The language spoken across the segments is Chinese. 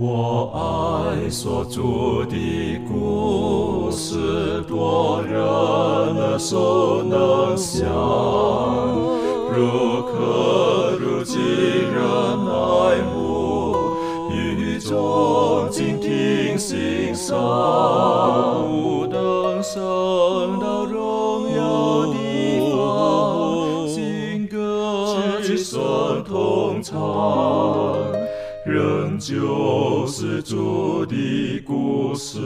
我爱所著的故事，多人耳熟能详，如可如今人爱慕，语中静听欣赏，不等升到荣耀的方，新歌齐声同唱。仍旧是主的故事，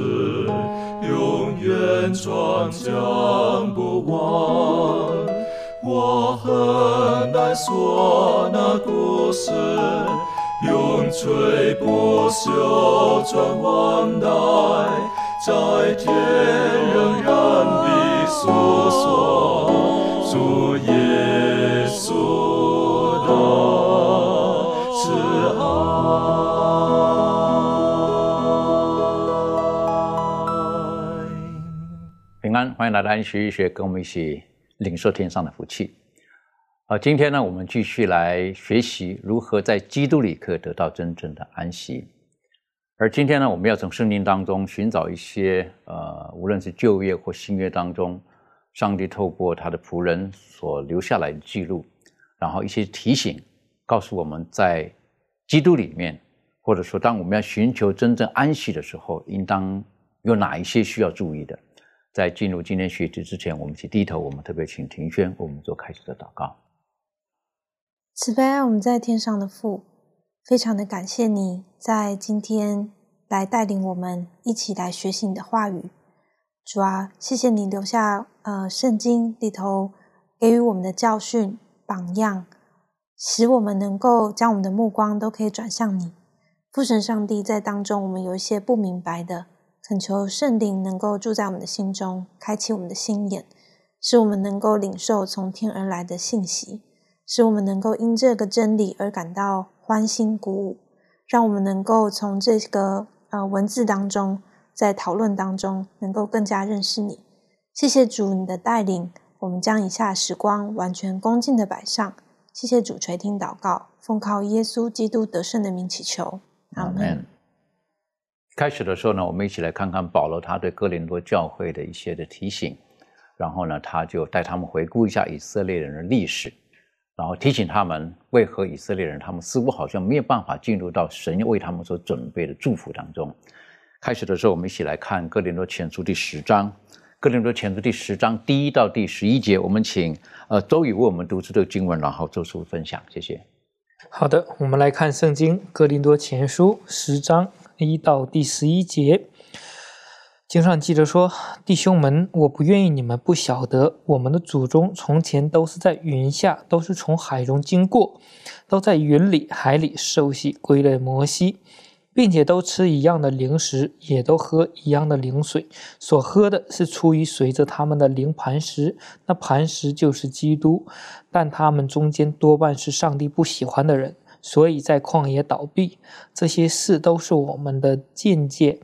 永远传讲不完。我很难说那故事，永垂不朽传万代，在天仍然的诉说主耶欢迎来到安学医学，跟我们一起领受天上的福气。好，今天呢，我们继续来学习如何在基督里可以得到真正的安息。而今天呢，我们要从圣经当中寻找一些呃，无论是旧约或新约当中，上帝透过他的仆人所留下来的记录，然后一些提醒，告诉我们在基督里面，或者说当我们要寻求真正安息的时候，应当有哪一些需要注意的。在进入今天学习之前，我们一起低头，我们特别请庭轩为我们做开始的祷告。慈悲我们在天上的父，非常的感谢你在今天来带领我们一起来学习你的话语。主啊，谢谢你留下呃圣经里头给予我们的教训榜样，使我们能够将我们的目光都可以转向你。父神上帝在当中，我们有一些不明白的，恳求圣灵能够住在我们的心中，开启我们的心眼，使我们能够领受从天而来的信息。使我们能够因这个真理而感到欢欣鼓舞，让我们能够从这个呃文字当中，在讨论当中，能够更加认识你。谢谢主你的带领，我们将以下时光完全恭敬的摆上。谢谢主垂听祷告，奉靠耶稣基督得胜的名祈求，阿门。开始的时候呢，我们一起来看看保罗他对哥林多教会的一些的提醒，然后呢，他就带他们回顾一下以色列人的历史。然后提醒他们，为何以色列人他们似乎好像没有办法进入到神为他们所准备的祝福当中。开始的时候，我们一起来看《哥林多前书》第十章，《哥林多前书》第十章第一到第十一节。我们请呃周宇为我们读出这个经文，然后做出分享。谢谢。好的，我们来看圣经《哥林多前书》十章一到第十一节。经上记着说：“弟兄们，我不愿意你们不晓得，我们的祖宗从前都是在云下，都是从海中经过，都在云里海里受洗归了摩西，并且都吃一样的灵食，也都喝一样的灵水。所喝的是出于随着他们的灵磐石，那磐石就是基督。但他们中间多半是上帝不喜欢的人，所以在旷野倒闭。这些事都是我们的见解。”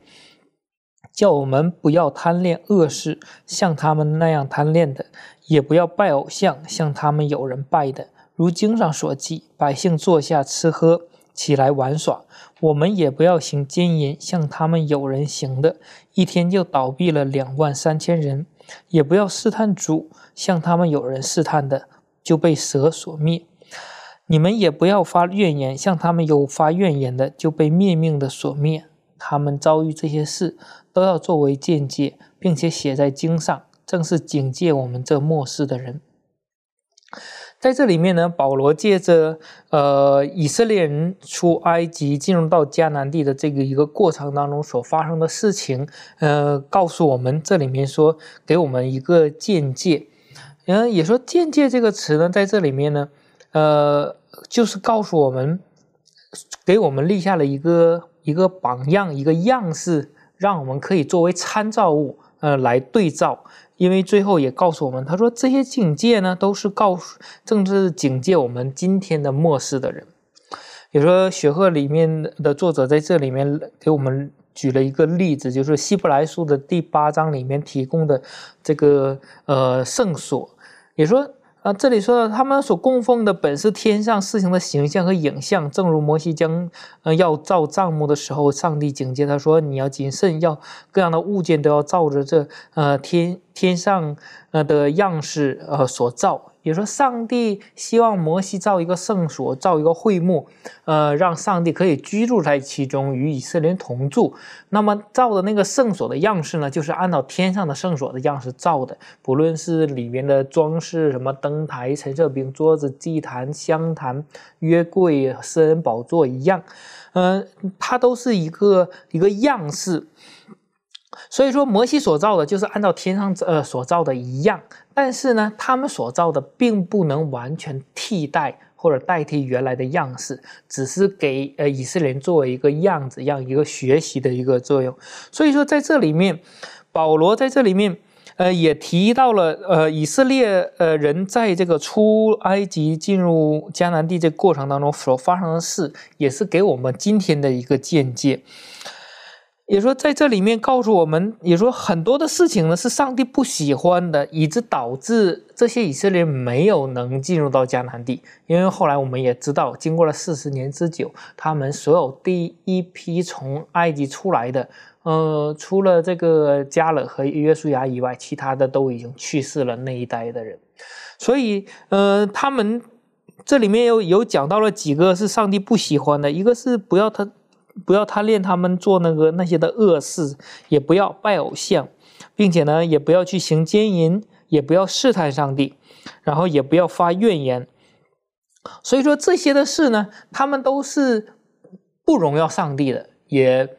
叫我们不要贪恋恶事，像他们那样贪恋的；也不要拜偶像，像他们有人拜的。如经上所记，百姓坐下吃喝，起来玩耍。我们也不要行奸淫，像他们有人行的，一天就倒闭了两万三千人；也不要试探主，像他们有人试探的，就被蛇所灭。你们也不要发怨言，像他们有发怨言的，就被灭命的所灭。他们遭遇这些事。都要作为见解，并且写在经上，正是警戒我们这末世的人。在这里面呢，保罗借着呃以色列人出埃及进入到迦南地的这个一个过程当中所发生的事情，呃，告诉我们这里面说给我们一个见解。嗯，也说见解这个词呢，在这里面呢，呃，就是告诉我们，给我们立下了一个一个榜样，一个样式。让我们可以作为参照物，呃，来对照。因为最后也告诉我们，他说这些警戒呢，都是告诉，正是警戒我们今天的末世的人。比如说《雪鹤》里面的作者在这里面给我们举了一个例子，就是《希伯来书》的第八章里面提供的这个呃圣所，也说啊，这里说到他们所供奉的本是天上事情的形象和影像，正如摩西将要造帐幕的时候，上帝警戒他说：“你要谨慎，要各样的物件都要照着这呃天天上呃的样式呃所造。”也说上帝希望摩西造一个圣所，造一个会幕，呃，让上帝可以居住在其中，与以色列人同住。那么造的那个圣所的样式呢，就是按照天上的圣所的样式造的，不论是里面的装饰，什么灯台、陈设饼、桌子、祭坛、香坛、约柜、私人宝座一样，嗯，它都是一个一个样式。所以说，摩西所造的就是按照天上呃所造的一样，但是呢，他们所造的并不能完全替代或者代替原来的样式，只是给呃以色列人作为一个样子，样一个学习的一个作用。所以说，在这里面，保罗在这里面呃也提到了呃以色列呃人在这个出埃及进入迦南地这过程当中所发生的事，也是给我们今天的一个见解。也说在这里面告诉我们，也说很多的事情呢是上帝不喜欢的，以致导致这些以色列没有能进入到迦南地。因为后来我们也知道，经过了四十年之久，他们所有第一批从埃及出来的，呃，除了这个加勒和约书亚以外，其他的都已经去世了那一代的人。所以，呃，他们这里面有有讲到了几个是上帝不喜欢的，一个是不要他。不要贪恋他们做那个那些的恶事，也不要拜偶像，并且呢，也不要去行奸淫，也不要试探上帝，然后也不要发怨言。所以说这些的事呢，他们都是不荣耀上帝的，也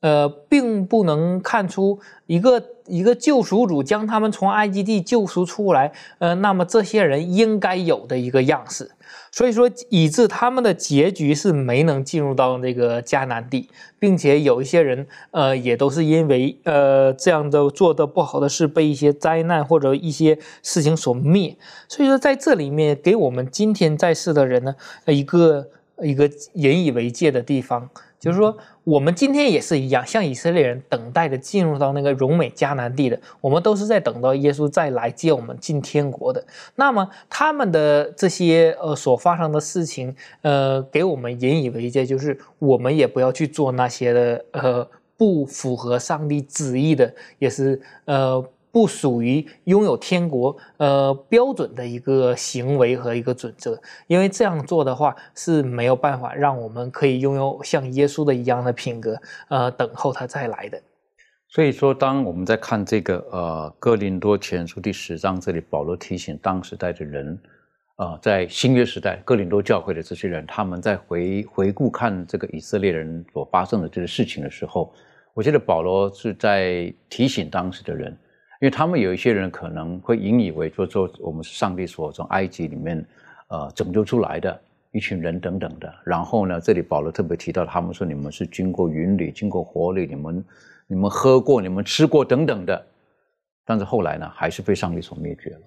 呃，并不能看出一个一个救赎主将他们从埃及地救赎出来，呃，那么这些人应该有的一个样式。所以说，以致他们的结局是没能进入到那个迦南地，并且有一些人，呃，也都是因为呃这样的做的不好的事，被一些灾难或者一些事情所灭。所以说，在这里面给我们今天在世的人呢，一个一个引以为戒的地方。就是说，我们今天也是一样，像以色列人等待着进入到那个荣美迦南地的，我们都是在等到耶稣再来接我们进天国的。那么他们的这些呃所发生的事情，呃，给我们引以为戒，就是我们也不要去做那些的呃不符合上帝旨意的，也是呃。不属于拥有天国呃标准的一个行为和一个准则，因为这样做的话是没有办法让我们可以拥有像耶稣的一样的品格，呃，等候他再来的。所以说，当我们在看这个呃哥林多前书第十章这里，保罗提醒当时代的人，呃，在新约时代哥林多教会的这些人，他们在回回顾看这个以色列人所发生的这个事情的时候，我觉得保罗是在提醒当时的人。因为他们有一些人可能会引以为说说我们是上帝所从埃及里面呃拯救出来的一群人等等的，然后呢，这里保罗特别提到他们说你们是经过云里、经过火里，你们你们喝过、你们吃过等等的，但是后来呢，还是被上帝所灭绝了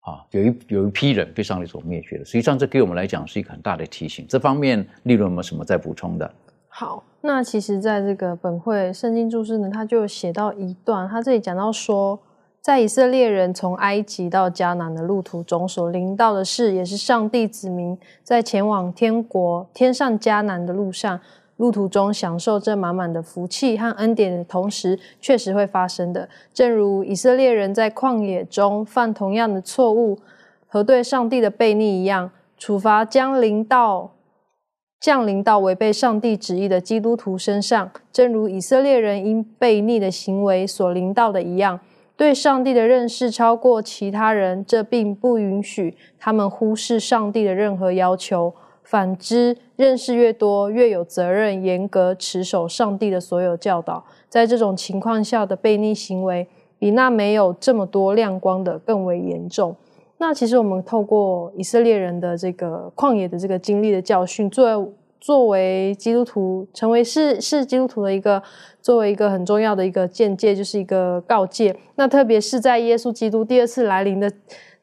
啊！有一有一批人被上帝所灭绝了。实际上，这给我们来讲是一个很大的提醒。这方面，利润有没有什么再补充的？好，那其实，在这个本会圣经注释呢，他就写到一段，他这里讲到说，在以色列人从埃及到迦南的路途中所临到的事，也是上帝子民在前往天国、天上迦南的路上，路途中享受这满满的福气和恩典的同时，确实会发生的。正如以色列人在旷野中犯同样的错误和对上帝的悖逆一样，处罚将临到。降临到违背上帝旨意的基督徒身上，正如以色列人因悖逆的行为所临到的一样。对上帝的认识超过其他人，这并不允许他们忽视上帝的任何要求。反之，认识越多，越有责任严格持守上帝的所有教导。在这种情况下的悖逆行为，比那没有这么多亮光的更为严重。那其实我们透过以色列人的这个旷野的这个经历的教训，作为作为基督徒，成为是是基督徒的一个作为一个很重要的一个见解，就是一个告诫。那特别是在耶稣基督第二次来临的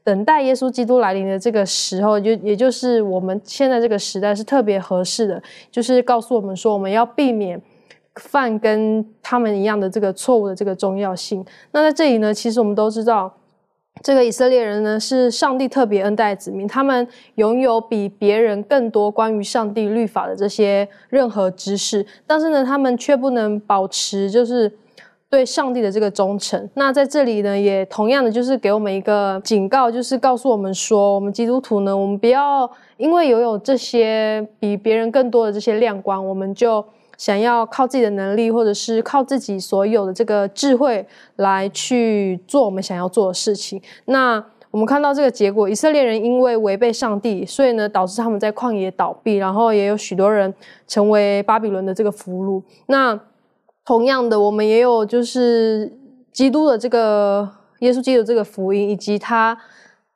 等待耶稣基督来临的这个时候，就也就是我们现在这个时代是特别合适的，就是告诉我们说，我们要避免犯跟他们一样的这个错误的这个重要性。那在这里呢，其实我们都知道。这个以色列人呢，是上帝特别恩待子民，他们拥有比别人更多关于上帝律法的这些任何知识，但是呢，他们却不能保持就是对上帝的这个忠诚。那在这里呢，也同样的就是给我们一个警告，就是告诉我们说，我们基督徒呢，我们不要因为拥有这些比别人更多的这些亮光，我们就。想要靠自己的能力，或者是靠自己所有的这个智慧来去做我们想要做的事情。那我们看到这个结果，以色列人因为违背上帝，所以呢导致他们在旷野倒闭，然后也有许多人成为巴比伦的这个俘虏。那同样的，我们也有就是基督的这个耶稣基督这个福音，以及他。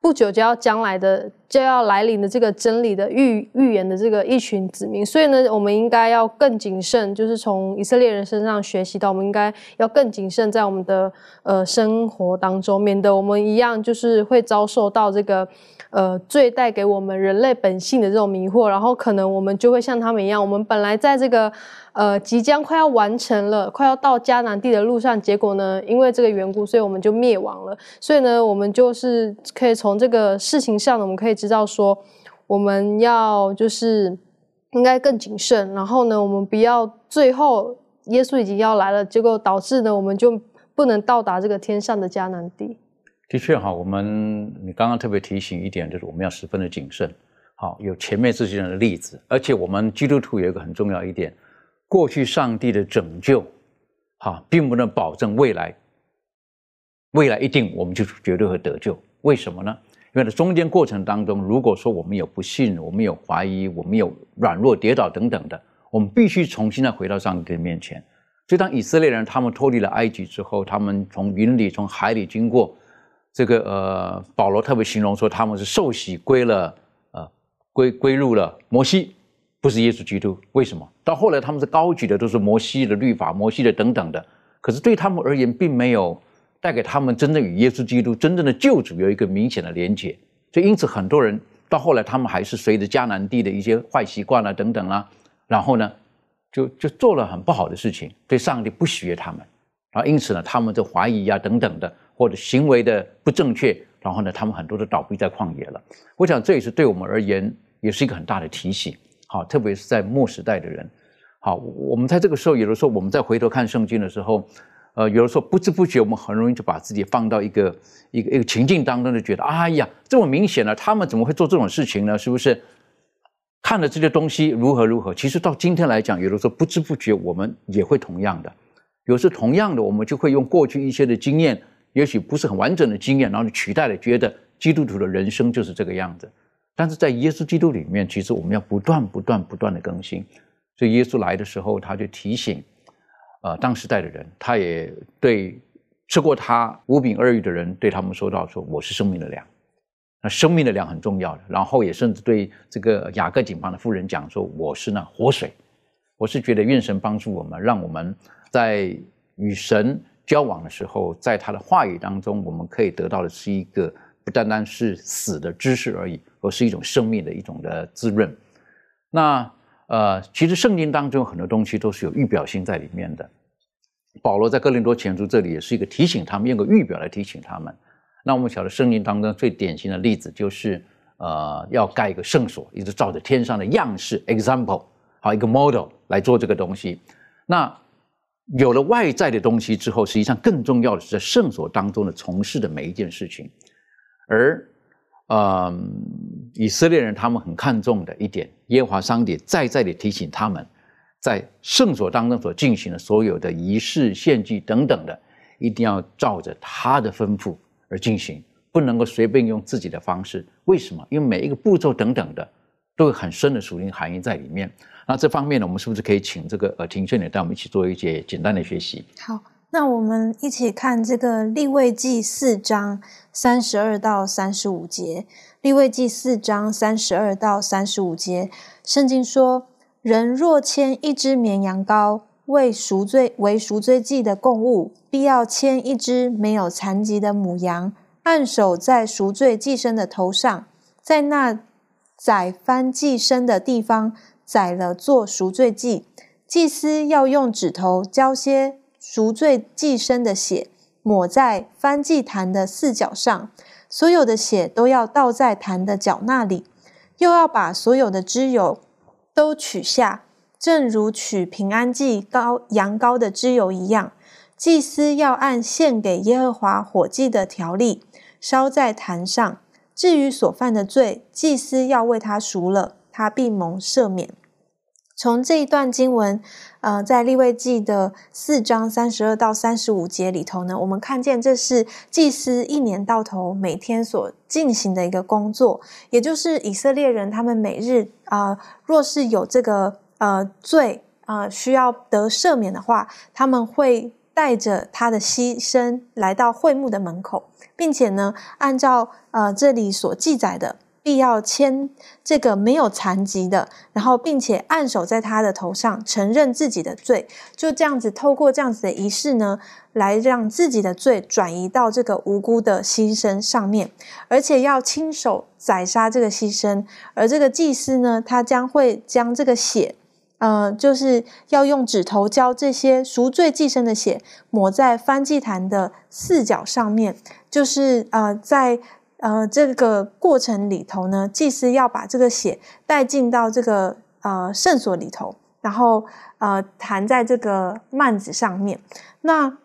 不久就要将来的就要来临的这个真理的预预言的这个一群子民，所以呢，我们应该要更谨慎，就是从以色列人身上学习到，我们应该要更谨慎在我们的呃生活当中，免得我们一样就是会遭受到这个呃罪带给我们人类本性的这种迷惑，然后可能我们就会像他们一样，我们本来在这个。呃，即将快要完成了，快要到迦南地的路上，结果呢，因为这个缘故，所以我们就灭亡了。所以呢，我们就是可以从这个事情上，我们可以知道说，我们要就是应该更谨慎。然后呢，我们不要最后耶稣已经要来了，结果导致呢，我们就不能到达这个天上的迦南地。的确哈，我们你刚刚特别提醒一点，就是我们要十分的谨慎。好，有前面这些人的例子，而且我们基督徒有一个很重要一点。过去上帝的拯救，哈，并不能保证未来。未来一定我们就绝对会得救？为什么呢？因为在中间过程当中，如果说我们有不信，我们有怀疑，我们有软弱、跌倒等等的，我们必须重新的回到上帝的面前。所以，当以色列人他们脱离了埃及之后，他们从云里、从海里经过，这个呃，保罗特别形容说，他们是受洗归了，呃，归归入了摩西。不是耶稣基督，为什么？到后来他们是高举的都是摩西的律法、摩西的等等的，可是对他们而言，并没有带给他们真正与耶稣基督真正的救主有一个明显的连结。所以因此很多人到后来，他们还是随着迦南地的一些坏习惯啊等等啦，然后呢，就就做了很不好的事情，对上帝不喜悦他们，然后因此呢，他们就怀疑啊等等的，或者行为的不正确，然后呢，他们很多都倒闭在旷野了。我想这也是对我们而言，也是一个很大的提醒。好，特别是在末时代的人，好，我们在这个时候，有的时候我们再回头看圣经的时候，呃，有的时候不知不觉，我们很容易就把自己放到一个一个一个情境当中，就觉得，哎呀，这么明显了，他们怎么会做这种事情呢？是不是？看了这些东西如何如何？其实到今天来讲，有的时候不知不觉，我们也会同样的，有时同样的，我们就会用过去一些的经验，也许不是很完整的经验，然后取代了，觉得基督徒的人生就是这个样子。但是在耶稣基督里面，其实我们要不断、不断、不断的更新。所以耶稣来的时候，他就提醒，呃，当时代的人，他也对吃过他五饼二鱼的人，对他们说到说：“我是生命的粮。”那生命的粮很重要的。然后也甚至对这个雅各井旁的妇人讲说：“我是那活水。”我是觉得愿神帮助我们，让我们在与神交往的时候，在他的话语当中，我们可以得到的是一个。不单单是死的知识而已，而是一种生命的一种的滋润。那呃，其实圣经当中很多东西都是有预表性在里面的。保罗在哥林多前书这里也是一个提醒他们，用个预表来提醒他们。那我们晓得圣经当中最典型的例子就是呃，要盖一个圣所，一直照着天上的样式 （example） 好一个 model 来做这个东西。那有了外在的东西之后，实际上更重要的是在圣所当中的从事的每一件事情。而，嗯，以色列人他们很看重的一点，耶和华上帝再再的提醒他们，在圣所当中所进行的所有的仪式、献祭等等的，一定要照着他的吩咐而进行，不能够随便用自己的方式。为什么？因为每一个步骤等等的，都有很深的属灵含义在里面。那这方面呢，我们是不是可以请这个呃庭训呢，带我们一起做一些简单的学习？好。那我们一起看这个立位记四章三十二到三十五节。立位记四章三十二到三十五节，圣经说：人若牵一只绵羊羔为赎罪为赎罪祭的供物，必要牵一只没有残疾的母羊，按手在赎罪祭牲的头上，在那宰翻祭牲的地方宰了做赎罪祭。祭司要用指头浇些。赎罪祭牲的血抹在翻祭坛的四角上，所有的血都要倒在坛的角那里，又要把所有的脂油都取下，正如取平安祭羔羊羔的脂油一样。祭司要按献给耶和华火祭的条例烧在坛上。至于所犯的罪，祭司要为他赎了，他必蒙赦免。从这一段经文，呃，在立位记的四章三十二到三十五节里头呢，我们看见这是祭司一年到头每天所进行的一个工作，也就是以色列人他们每日啊，若是有这个呃罪呃需要得赦免的话，他们会带着他的牺牲来到会幕的门口，并且呢，按照呃这里所记载的。必要牵这个没有残疾的，然后并且按手在他的头上，承认自己的罪，就这样子透过这样子的仪式呢，来让自己的罪转移到这个无辜的牺牲上面，而且要亲手宰杀这个牺牲，而这个祭司呢，他将会将这个血，呃，就是要用指头浇这些赎罪祭牲的血，抹在翻祭坛的四角上面，就是呃在。呃，这个过程里头呢，祭司要把这个血带进到这个呃圣所里头，然后呃弹在这个幔子上面。那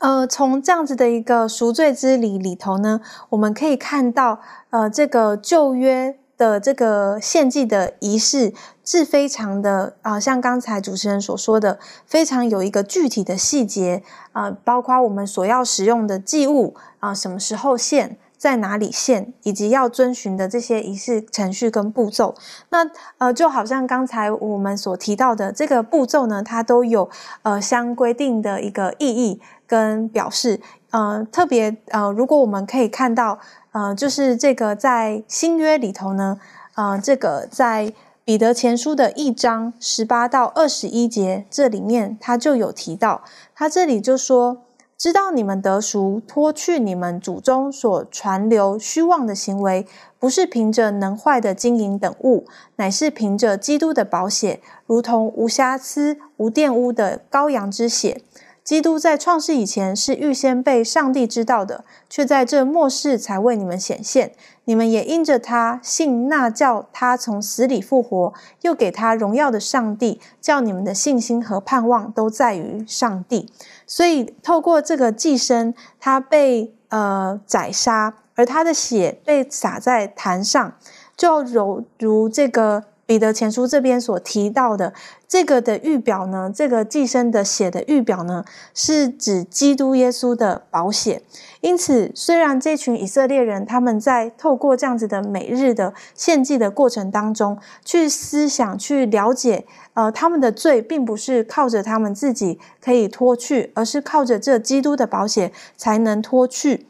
呃，从这样子的一个赎罪之礼里头呢，我们可以看到，呃，这个旧约的这个献祭的仪式是非常的啊，像刚才主持人所说的，非常有一个具体的细节啊，包括我们所要使用的祭物啊，什么时候献。在哪里献，以及要遵循的这些仪式程序跟步骤，那呃，就好像刚才我们所提到的这个步骤呢，它都有呃相规定的一个意义跟表示。呃，特别呃，如果我们可以看到，呃，就是这个在新约里头呢，呃，这个在彼得前书的一章十八到二十一节这里面，他就有提到，他这里就说。知道你们得赎，脱去你们祖宗所传流虚妄的行为，不是凭着能坏的金银等物，乃是凭着基督的宝血，如同无瑕疵、无玷污的羔羊之血。基督在创世以前是预先被上帝知道的，却在这末世才为你们显现。你们也因着他信那叫他从死里复活，又给他荣耀的上帝，叫你们的信心和盼望都在于上帝。所以，透过这个寄生，他被呃宰杀，而他的血被洒在坛上，就犹如这个。彼得前书这边所提到的这个的预表呢，这个寄生的血的预表呢，是指基督耶稣的保险。因此，虽然这群以色列人他们在透过这样子的每日的献祭的过程当中，去思想、去了解，呃，他们的罪并不是靠着他们自己可以脱去，而是靠着这基督的保险才能脱去。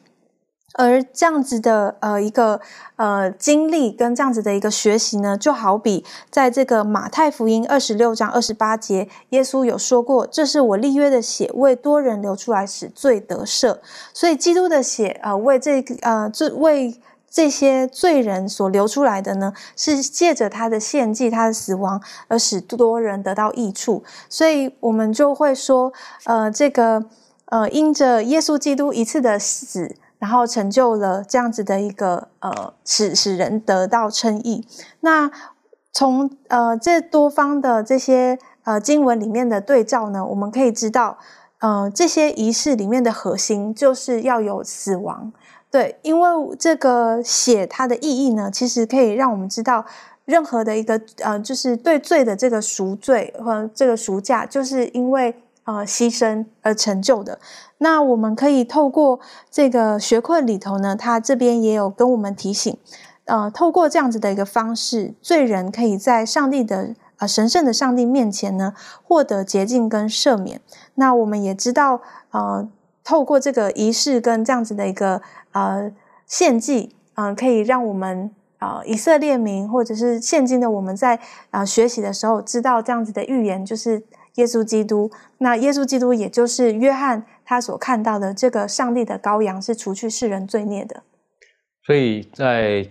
而这样子的呃一个呃经历跟这样子的一个学习呢，就好比在这个马太福音二十六章二十八节，耶稣有说过：“这是我立约的血，为多人流出来，使罪得赦。”所以基督的血呃为这呃这为这些罪人所流出来的呢，是借着他的献祭、他的死亡而使多人得到益处。所以我们就会说，呃，这个呃因着耶稣基督一次的死。然后成就了这样子的一个呃，使使人得到称义。那从呃这多方的这些呃经文里面的对照呢，我们可以知道，呃这些仪式里面的核心就是要有死亡。对，因为这个血它的意义呢，其实可以让我们知道，任何的一个呃，就是对罪的这个赎罪和这个赎价，就是因为。呃，牺牲而成就的。那我们可以透过这个学困里头呢，他这边也有跟我们提醒，呃，透过这样子的一个方式，罪人可以在上帝的呃神圣的上帝面前呢，获得洁净跟赦免。那我们也知道，呃，透过这个仪式跟这样子的一个呃献祭，嗯，可以让我们啊以色列民或者是现今的我们在啊学习的时候，知道这样子的预言就是。耶稣基督，那耶稣基督也就是约翰他所看到的这个上帝的羔羊，是除去世人罪孽的。所以在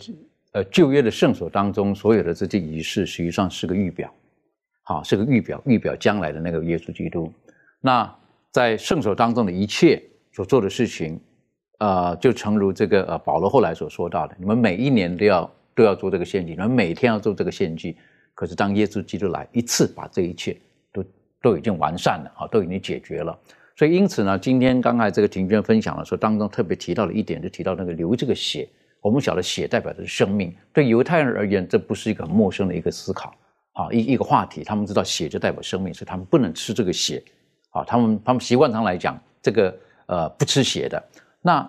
呃旧约的圣所当中，所有的这些仪式实际上是个预表，好，是个预表，预表将来的那个耶稣基督。那在圣所当中的一切所做的事情，呃，就诚如这个呃保罗后来所说到的，你们每一年都要都要做这个献祭，你们每天要做这个献祭。可是当耶稣基督来一次把这一切都已经完善了啊，都已经解决了。所以因此呢，今天刚才这个庭娟分享的时候当中特别提到了一点，就提到那个流这个血。我们晓得血代表的是生命，对犹太人而言，这不是一个很陌生的一个思考啊，一一个话题。他们知道血就代表生命，所以他们不能吃这个血啊。他们他们习惯上来讲，这个呃不吃血的。那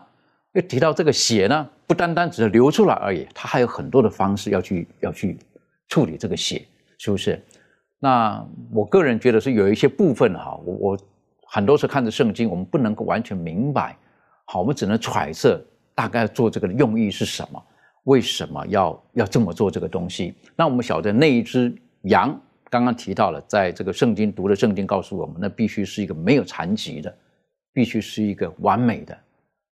又提到这个血呢，不单单只是流出来而已，它还有很多的方式要去要去处理这个血，是不是？那我个人觉得是有一些部分哈，我我很多时候看着圣经，我们不能够完全明白，好，我们只能揣测。大概做这个的用意是什么？为什么要要这么做这个东西？那我们晓得那一只羊，刚刚提到了，在这个圣经读的圣经告诉我们，那必须是一个没有残疾的，必须是一个完美的。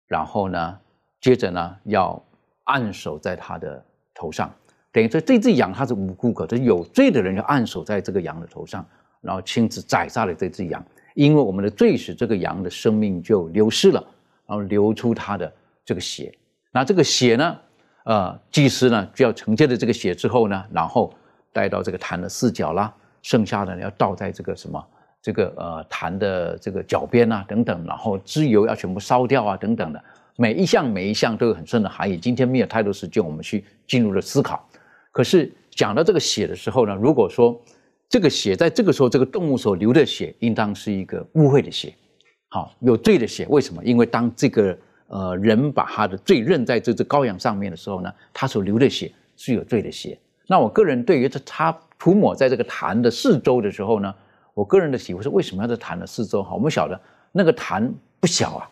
然后呢，接着呢，要按手在他的头上，等于说这只羊它是无辜可，这有罪的人要按手在这个羊的头上，然后亲自宰杀了这只羊，因为我们的罪使这个羊的生命就流失了，然后流出它的。这个血，那这个血呢？呃，祭司呢就要承接了这个血之后呢，然后带到这个坛的四角啦，剩下的要倒在这个什么这个呃坛的这个脚边啊等等，然后脂油要全部烧掉啊等等的，每一项每一项都有很深的含义。今天没有太多时间，我们去进入了思考。可是讲到这个血的时候呢，如果说这个血在这个时候这个动物所流的血，应当是一个污秽的血，好有罪的血。为什么？因为当这个呃，人把他的罪认在这只羔羊上面的时候呢，他所流的血是有罪的血。那我个人对于这他涂抹在这个坛的四周的时候呢，我个人的体会是，为什么要在坛的四周？哈，我们晓得那个坛不小啊。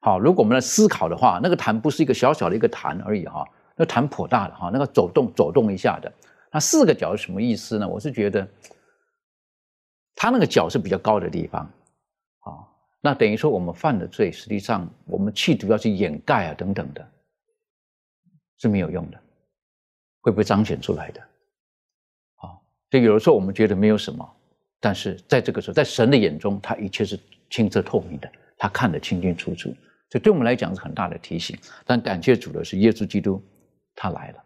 好，如果我们来思考的话，那个坛不是一个小小的一个坛而已哈，那坛颇大的哈，那个走动走动一下的，那四个角是什么意思呢？我是觉得，它那个角是比较高的地方，啊。那等于说，我们犯的罪，实际上我们企图要去掩盖啊，等等的，是没有用的，会不会彰显出来的？啊，所以有的时候我们觉得没有什么，但是在这个时候，在神的眼中，他一切是清澈透明的，他看得清清楚楚，所以对我们来讲是很大的提醒。但感谢主的是，耶稣基督他来了。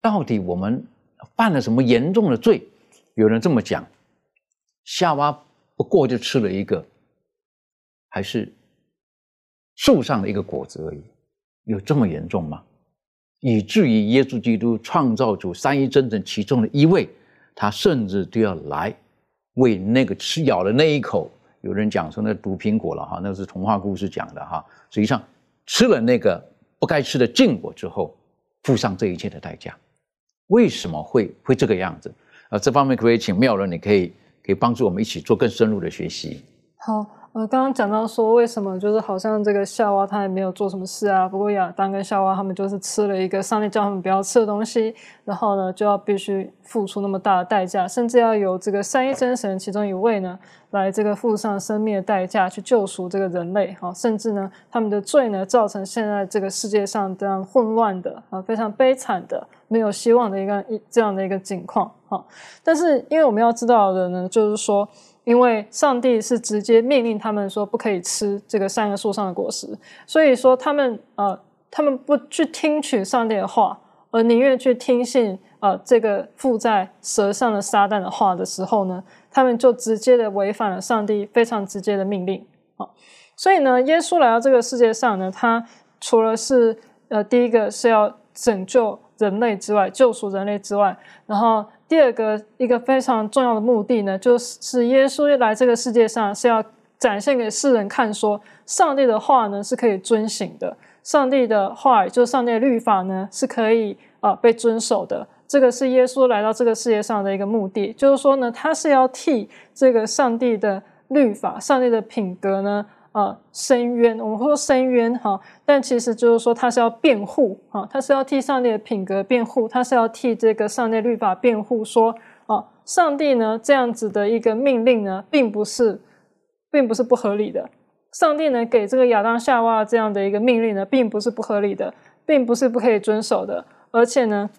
到底我们犯了什么严重的罪？有人这么讲，夏娃不过就吃了一个。还是树上的一个果子而已，有这么严重吗？以至于耶稣基督创造主三一真正其中的一位，他甚至都要来为那个吃咬的那一口，有人讲说那毒苹果了哈，那是童话故事讲的哈。实际上吃了那个不该吃的禁果之后，付上这一切的代价，为什么会会这个样子？啊，这方面可以请妙人，你可以可以帮助我们一起做更深入的学习。好。呃，刚刚讲到说，为什么就是好像这个夏娃她也没有做什么事啊？不过亚当跟夏娃他们就是吃了一个上帝叫他们不要吃的东西，然后呢就要必须付出那么大的代价，甚至要有这个三一真神其中一位呢来这个付上生命的代价去救赎这个人类。哈，甚至呢他们的罪呢造成现在这个世界上这样混乱的啊非常悲惨的没有希望的一个一这样的一个境况。哈，但是因为我们要知道的呢，就是说。因为上帝是直接命令他们说不可以吃这个三个树上的果实，所以说他们呃，他们不去听取上帝的话，而宁愿去听信呃这个附在舌上的撒旦的话的时候呢，他们就直接的违反了上帝非常直接的命令啊。所以呢，耶稣来到这个世界上呢，他除了是呃第一个是要拯救人类之外，救赎人类之外，然后。第二个一个非常重要的目的呢，就是耶稣来这个世界上是要展现给世人看，说上帝的话呢是可以遵行的，上帝的话就是上帝的律法呢是可以啊被遵守的。这个是耶稣来到这个世界上的一个目的，就是说呢，他是要替这个上帝的律法、上帝的品格呢。啊，深渊，我们说深渊哈，但其实就是说他是要辩护啊，他是要替上帝的品格辩护，他是要替这个上帝律法辩护，说啊，上帝呢这样子的一个命令呢，并不是，并不是不合理的，上帝呢给这个亚当夏娃这样的一个命令呢，并不是不合理的，并不是不可以遵守的，而且呢，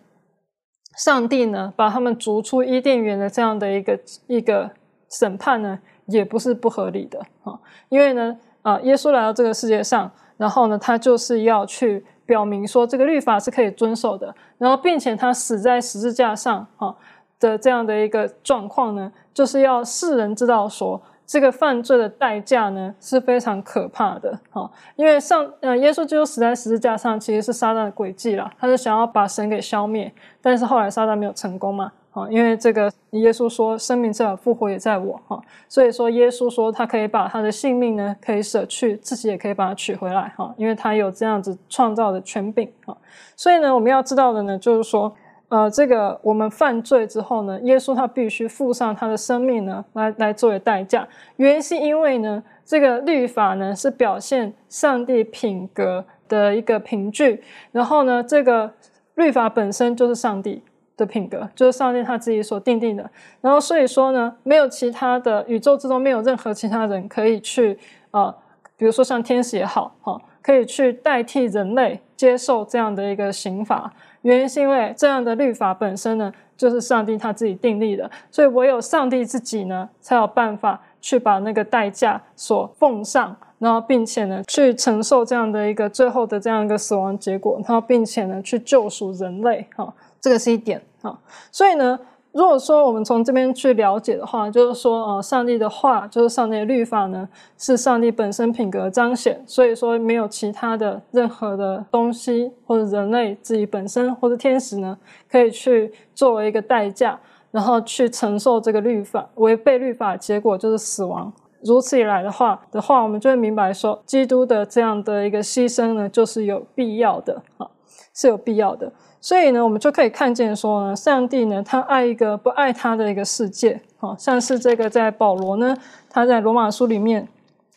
上帝呢把他们逐出伊甸园的这样的一个一个审判呢。也不是不合理的啊，因为呢，啊，耶稣来到这个世界上，然后呢，他就是要去表明说这个律法是可以遵守的，然后并且他死在十字架上啊的这样的一个状况呢，就是要世人知道说。这个犯罪的代价呢是非常可怕的，哈，因为上呃耶稣基督死在十字架上，其实是撒旦的诡计啦，他是想要把神给消灭，但是后来撒旦没有成功嘛，啊，因为这个耶稣说生命在我，复活也在我，哈，所以说耶稣说他可以把他的性命呢可以舍去，自己也可以把它取回来，哈，因为他有这样子创造的权柄，哈，所以呢我们要知道的呢就是说。呃，这个我们犯罪之后呢，耶稣他必须付上他的生命呢，来来作为代价。原因是因为呢，这个律法呢是表现上帝品格的一个凭据，然后呢，这个律法本身就是上帝的品格，就是上帝他自己所定定的。然后所以说呢，没有其他的宇宙之中没有任何其他人可以去呃，比如说像天使也好，哈，可以去代替人类接受这样的一个刑罚。原因是因为这样的律法本身呢，就是上帝他自己定立的，所以唯有上帝自己呢，才有办法去把那个代价所奉上，然后并且呢，去承受这样的一个最后的这样一个死亡结果，然后并且呢，去救赎人类，哈，这个是一点，哈，所以呢。如果说我们从这边去了解的话，就是说，呃，上帝的话，就是上帝的律法呢，是上帝本身品格彰显，所以说没有其他的任何的东西或者人类自己本身或者天使呢，可以去作为一个代价，然后去承受这个律法违背律法，结果就是死亡。如此一来的话的话，我们就会明白说，基督的这样的一个牺牲呢，就是有必要的啊，是有必要的。所以呢，我们就可以看见说呢，上帝呢，他爱一个不爱他的一个世界，好像是这个在保罗呢，他在罗马书里面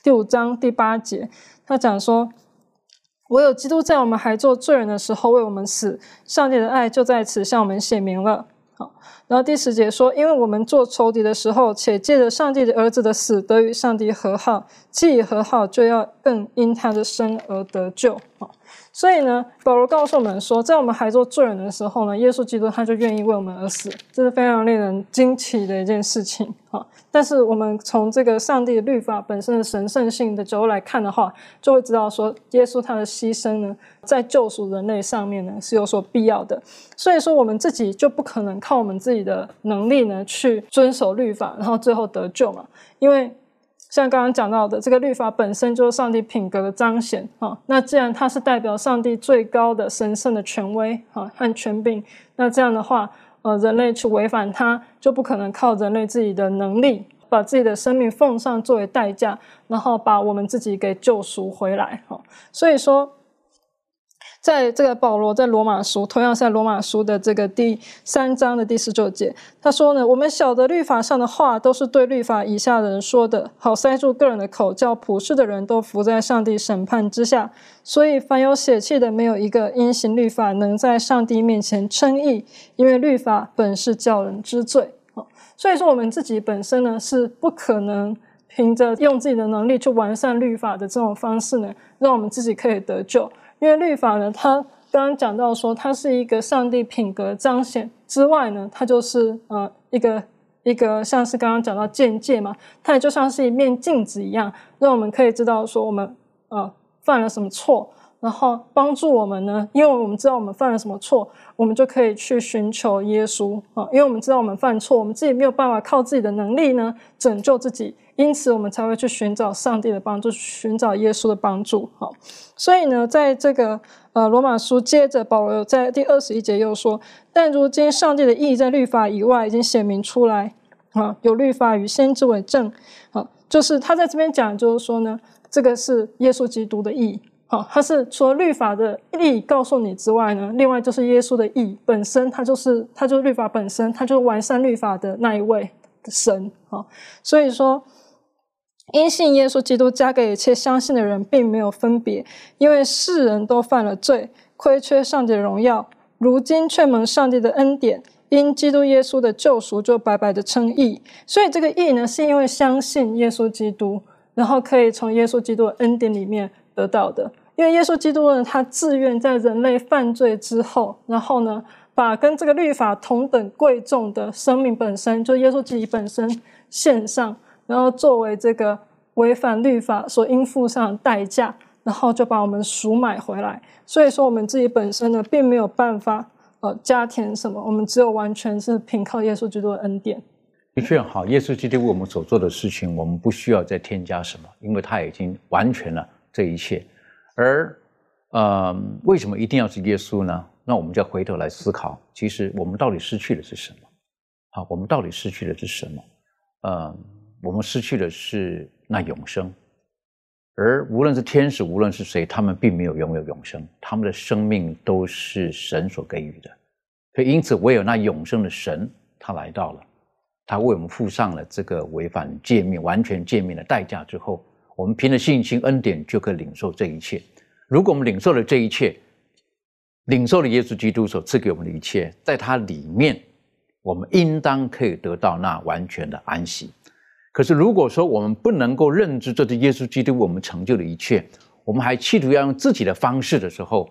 第五章第八节，他讲说，唯有基督在我们还做罪人的时候为我们死，上帝的爱就在此向我们显明了。好，然后第十节说，因为我们做仇敌的时候，且借着上帝的儿子的死得与上帝和好，既已和好，就要更因他的生而得救。好。所以呢，保罗告诉我们说，在我们还做罪人的时候呢，耶稣基督他就愿意为我们而死，这是非常令人惊奇的一件事情啊。但是我们从这个上帝的律法本身的神圣性的角度来看的话，就会知道说，耶稣他的牺牲呢，在救赎人类上面呢是有所必要的。所以说，我们自己就不可能靠我们自己的能力呢去遵守律法，然后最后得救嘛，因为。像刚刚讲到的，这个律法本身就是上帝品格的彰显啊。那既然它是代表上帝最高的神圣的权威啊和权柄，那这样的话，呃，人类去违反它，就不可能靠人类自己的能力，把自己的生命奉上作为代价，然后把我们自己给救赎回来哈。所以说。在这个保罗在罗马书，同样在罗马书的这个第三章的第十九节，他说呢：“我们晓得律法上的话都是对律法以下的人说的，好塞住个人的口，叫普世的人都服在上帝审判之下。所以凡有血气的，没有一个因行律法能在上帝面前称义，因为律法本是叫人知罪。啊，所以说我们自己本身呢是不可能凭着用自己的能力去完善律法的这种方式呢，让我们自己可以得救。”因为律法呢，它刚刚讲到说，它是一个上帝品格彰显之外呢，它就是呃一个一个像是刚刚讲到见戒嘛，它也就像是一面镜子一样，让我们可以知道说我们呃犯了什么错，然后帮助我们呢，因为我们知道我们犯了什么错，我们就可以去寻求耶稣啊，因为我们知道我们犯错，我们自己没有办法靠自己的能力呢拯救自己。因此，我们才会去寻找上帝的帮助，寻找耶稣的帮助。好，所以呢，在这个呃罗马书，接着保罗在第二十一节又说：“但如今上帝的意义在律法以外已经显明出来，啊，有律法与先知为证。好，就是他在这边讲，就是说呢，这个是耶稣基督的意。好，他是除了律法的意告诉你之外呢，另外就是耶稣的意本身，他就是他就是律法本身，他就是完善律法的那一位神。好，所以说。因信耶稣基督加给一切相信的人，并没有分别，因为世人都犯了罪，亏缺上帝的荣耀。如今却蒙上帝的恩典，因基督耶稣的救赎，就白白的称义。所以这个义呢，是因为相信耶稣基督，然后可以从耶稣基督的恩典里面得到的。因为耶稣基督呢，他自愿在人类犯罪之后，然后呢，把跟这个律法同等贵重的生命本身，就耶稣自己本身献上。然后作为这个违反律法所应付上的代价，然后就把我们赎买回来。所以说，我们自己本身呢，并没有办法呃加添什么，我们只有完全是凭靠耶稣基督的恩典。的确好，耶稣基督为我们所做的事情，我们不需要再添加什么，因为他已经完全了这一切。而呃，为什么一定要是耶稣呢？那我们就要回头来思考，其实我们到底失去的是什么？好，我们到底失去的是什么？呃，我们失去的是那永生。而无论是天使，无论是谁，他们并没有拥有永生，他们的生命都是神所给予的。所以，因此，唯有那永生的神，他来到了，他为我们付上了这个违反诫命、完全诫命的代价之后，我们凭着信心恩典就可以领受这一切。如果我们领受了这一切，领受了耶稣基督所赐给我们的一切，在它里面，我们应当可以得到那完全的安息。可是，如果说我们不能够认知这是耶稣基督为我们成就的一切，我们还企图要用自己的方式的时候，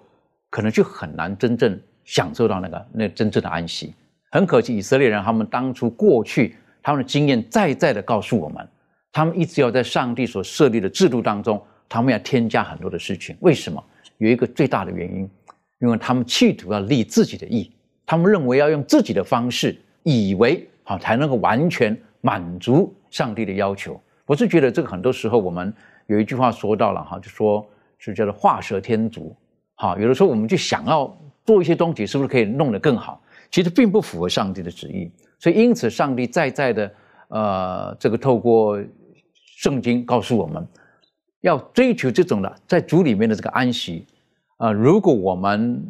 可能就很难真正享受到那个那真正的安息。很可惜，以色列人他们当初过去他们的经验再再的告诉我们，他们一直要在上帝所设立的制度当中。他们要添加很多的事情，为什么？有一个最大的原因，因为他们企图要立自己的意，他们认为要用自己的方式，以为好才能够完全满足上帝的要求。我是觉得这个很多时候，我们有一句话说到了哈，就说是叫做画蛇添足。好，有的时候我们就想要做一些东西，是不是可以弄得更好？其实并不符合上帝的旨意。所以因此，上帝在在的呃，这个透过圣经告诉我们。要追求这种的在主里面的这个安息啊！如果我们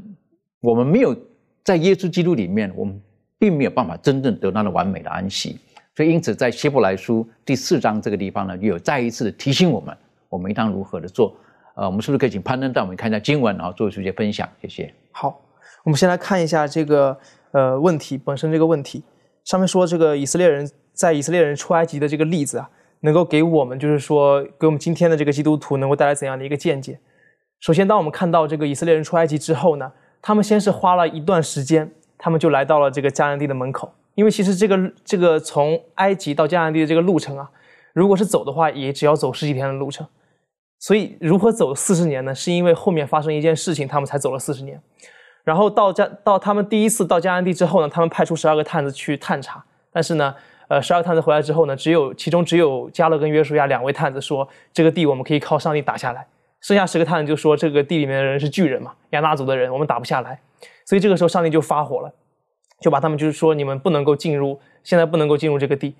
我们没有在耶稣基督里面，我们并没有办法真正得到那完美的安息。所以，因此在希伯来书第四章这个地方呢，有再一次的提醒我们，我们应当如何的做。呃，我们是不是可以请潘登带我们看一下经文，然后做出一些分享？谢谢。好，我们先来看一下这个呃问题本身这个问题。上面说这个以色列人在以色列人出埃及的这个例子啊。能够给我们，就是说，给我们今天的这个基督徒能够带来怎样的一个见解？首先，当我们看到这个以色列人出埃及之后呢，他们先是花了一段时间，他们就来到了这个迦南地的门口。因为其实这个这个从埃及到迦南地的这个路程啊，如果是走的话，也只要走十几天的路程。所以，如何走四十年呢？是因为后面发生一件事情，他们才走了四十年。然后到迦到他们第一次到迦南地之后呢，他们派出十二个探子去探查，但是呢。呃，十二探子回来之后呢，只有其中只有加勒跟约书亚两位探子说，这个地我们可以靠上帝打下来。剩下十个探子就说，这个地里面的人是巨人嘛，亚纳族的人，我们打不下来。所以这个时候上帝就发火了，就把他们就是说，你们不能够进入，现在不能够进入这个地。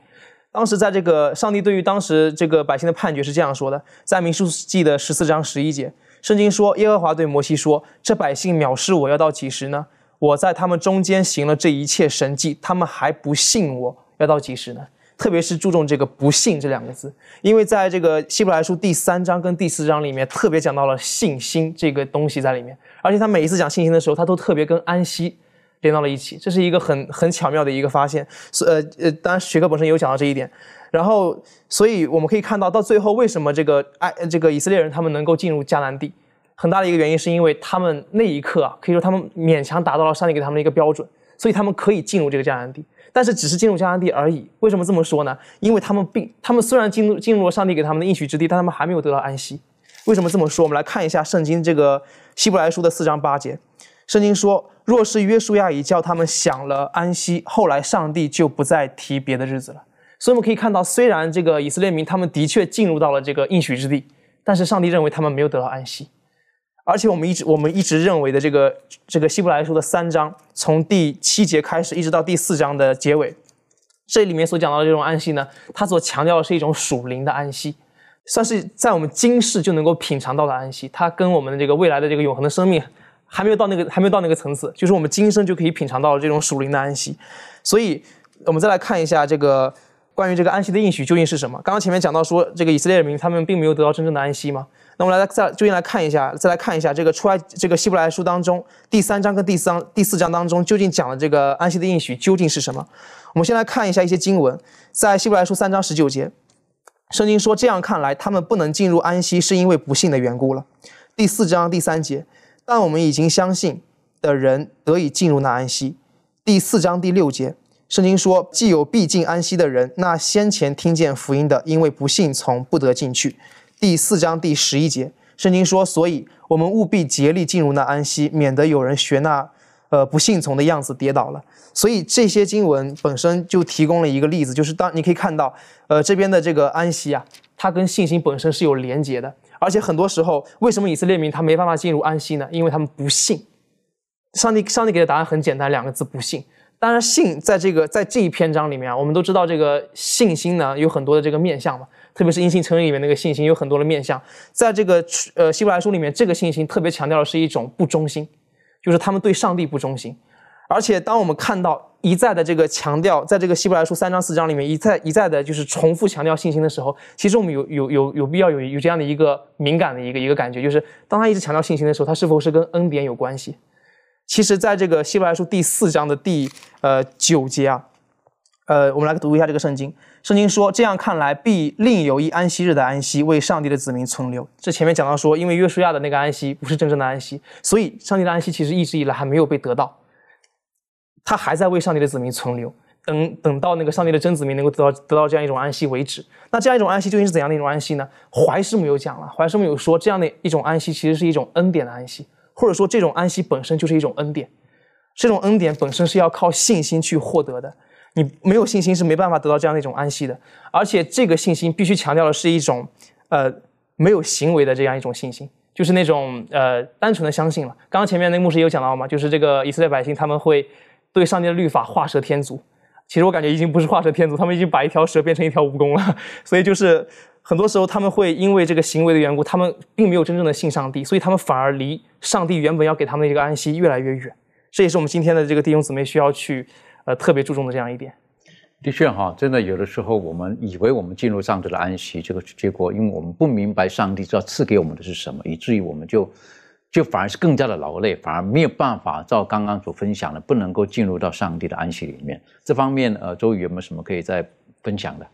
当时在这个上帝对于当时这个百姓的判决是这样说的，在民数记的十四章十一节，圣经说，耶和华对摩西说，这百姓藐视我要到几时呢？我在他们中间行了这一切神迹，他们还不信我。要到几时呢？特别是注重这个“不信”这两个字，因为在这个希伯来书第三章跟第四章里面，特别讲到了信心这个东西在里面。而且他每一次讲信心的时候，他都特别跟安息连到了一起，这是一个很很巧妙的一个发现。所呃呃，当然学科本身也有讲到这一点。然后，所以我们可以看到，到最后为什么这个爱这个以色列人他们能够进入迦南地，很大的一个原因是因为他们那一刻啊，可以说他们勉强达到了上帝给他们的一个标准，所以他们可以进入这个迦南地。但是只是进入迦南地而已。为什么这么说呢？因为他们并他们虽然进入进入了上帝给他们的应许之地，但他们还没有得到安息。为什么这么说？我们来看一下圣经这个希伯来书的四章八节。圣经说：“若是约书亚已叫他们享了安息，后来上帝就不再提别的日子了。”所以我们可以看到，虽然这个以色列民他们的确进入到了这个应许之地，但是上帝认为他们没有得到安息。而且我们一直我们一直认为的这个这个希伯来书的三章，从第七节开始一直到第四章的结尾，这里面所讲到的这种安息呢，它所强调的是一种属灵的安息，算是在我们今世就能够品尝到的安息。它跟我们的这个未来的这个永恒的生命还没有到那个还没有到那个层次，就是我们今生就可以品尝到这种属灵的安息。所以，我们再来看一下这个关于这个安息的应许究竟是什么。刚刚前面讲到说，这个以色列人民他们并没有得到真正的安息吗？那我们来再究竟来看一下，再来看一下这个出来这个希伯来书当中第三章跟第三第四章当中究竟讲的这个安息的应许究竟是什么？我们先来看一下一些经文，在希伯来书三章十九节，圣经说这样看来，他们不能进入安息，是因为不幸的缘故了。第四章第三节，但我们已经相信的人得以进入那安息。第四章第六节，圣经说既有必进安息的人，那先前听见福音的，因为不信从不得进去。第四章第十一节，圣经说，所以我们务必竭力进入那安息，免得有人学那呃不信从的样子跌倒了。所以这些经文本身就提供了一个例子，就是当你可以看到，呃这边的这个安息啊，它跟信心本身是有连结的。而且很多时候，为什么以色列民他没办法进入安息呢？因为他们不信。上帝，上帝给的答案很简单，两个字：不信。当然，信在这个在这一篇章里面啊，我们都知道这个信心呢有很多的这个面相嘛，特别是因信称义里面那个信心有很多的面相。在这个呃希伯来书里面，这个信心特别强调的是一种不忠心，就是他们对上帝不忠心。而且，当我们看到一再的这个强调，在这个希伯来书三章四章里面一再一再的就是重复强调信心的时候，其实我们有有有有必要有有这样的一个敏感的一个一个感觉，就是当他一直强调信心的时候，他是否是跟恩典有关系？其实，在这个希伯来书第四章的第呃九节啊，呃，我们来读一下这个圣经。圣经说：“这样看来，必另有一安息日的安息，为上帝的子民存留。”这前面讲到说，因为约书亚的那个安息不是真正的安息，所以上帝的安息其实一直以来还没有被得到。他还在为上帝的子民存留，等等到那个上帝的真子民能够得到得到这样一种安息为止。那这样一种安息究竟是怎样的一种安息呢？怀师母有讲了，怀师母有说，这样的一种安息其实是一种恩典的安息，或者说这种安息本身就是一种恩典。这种恩典本身是要靠信心去获得的，你没有信心是没办法得到这样的一种安息的。而且这个信心必须强调的是一种，呃，没有行为的这样一种信心，就是那种呃单纯的相信了。刚刚前面那个牧师也有讲到嘛，就是这个以色列百姓他们会。对上帝的律法画蛇添足，其实我感觉已经不是画蛇添足，他们已经把一条蛇变成一条蜈蚣了。所以就是很多时候他们会因为这个行为的缘故，他们并没有真正的信上帝，所以他们反而离上帝原本要给他们的一个安息越来越远。这也是我们今天的这个弟兄姊妹需要去呃特别注重的这样一点。的确哈，真的有的时候我们以为我们进入上帝的安息，这个结果因为我们不明白上帝要赐给我们的是什么，以至于我们就。就反而是更加的劳累，反而没有办法照刚刚所分享的，不能够进入到上帝的安息里面。这方面，呃，周宇有没有什么可以再分享的？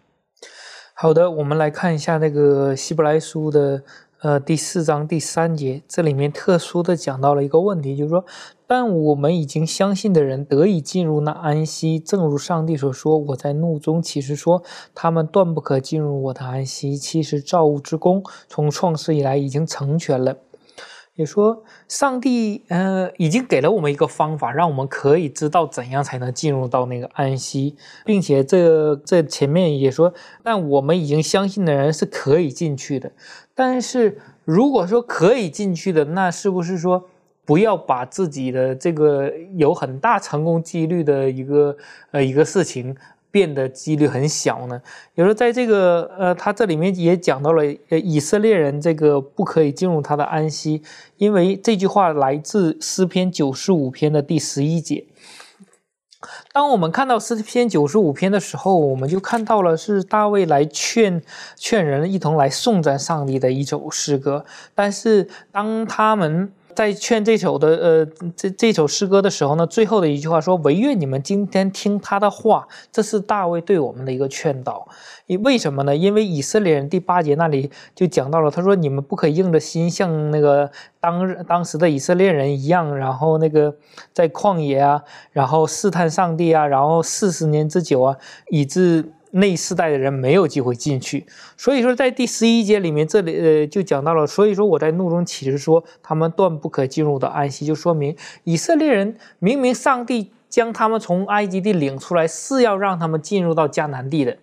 好的，我们来看一下那个希伯来书的呃第四章第三节，这里面特殊的讲到了一个问题，就是说，但我们已经相信的人得以进入那安息，正如上帝所说：“我在怒中其实说，他们断不可进入我的安息。”其实造物之功从创世以来已经成全了。也说，上帝呃已经给了我们一个方法，让我们可以知道怎样才能进入到那个安息，并且这这前面也说，但我们已经相信的人是可以进去的。但是如果说可以进去的，那是不是说不要把自己的这个有很大成功几率的一个呃一个事情？变的几率很小呢。有时候在这个呃，他这里面也讲到了，呃，以色列人这个不可以进入他的安息，因为这句话来自诗篇九十五篇的第十一节。当我们看到诗篇九十五篇的时候，我们就看到了是大卫来劝劝人一同来颂赞上帝的一首诗歌。但是当他们在劝这首的呃这这首诗歌的时候呢，最后的一句话说：“唯愿你们今天听他的话。”这是大卫对我们的一个劝导。因为什么呢？因为以色列人第八节那里就讲到了，他说：“你们不可以硬着心像那个当当时的以色列人一样，然后那个在旷野啊，然后试探上帝啊，然后四十年之久啊，以致。”那世代的人没有机会进去，所以说在第十一节里面，这里呃就讲到了，所以说我在怒中启示说，他们断不可进入的安息，就说明以色列人明明上帝将他们从埃及地领出来，是要让他们进入到迦南地的，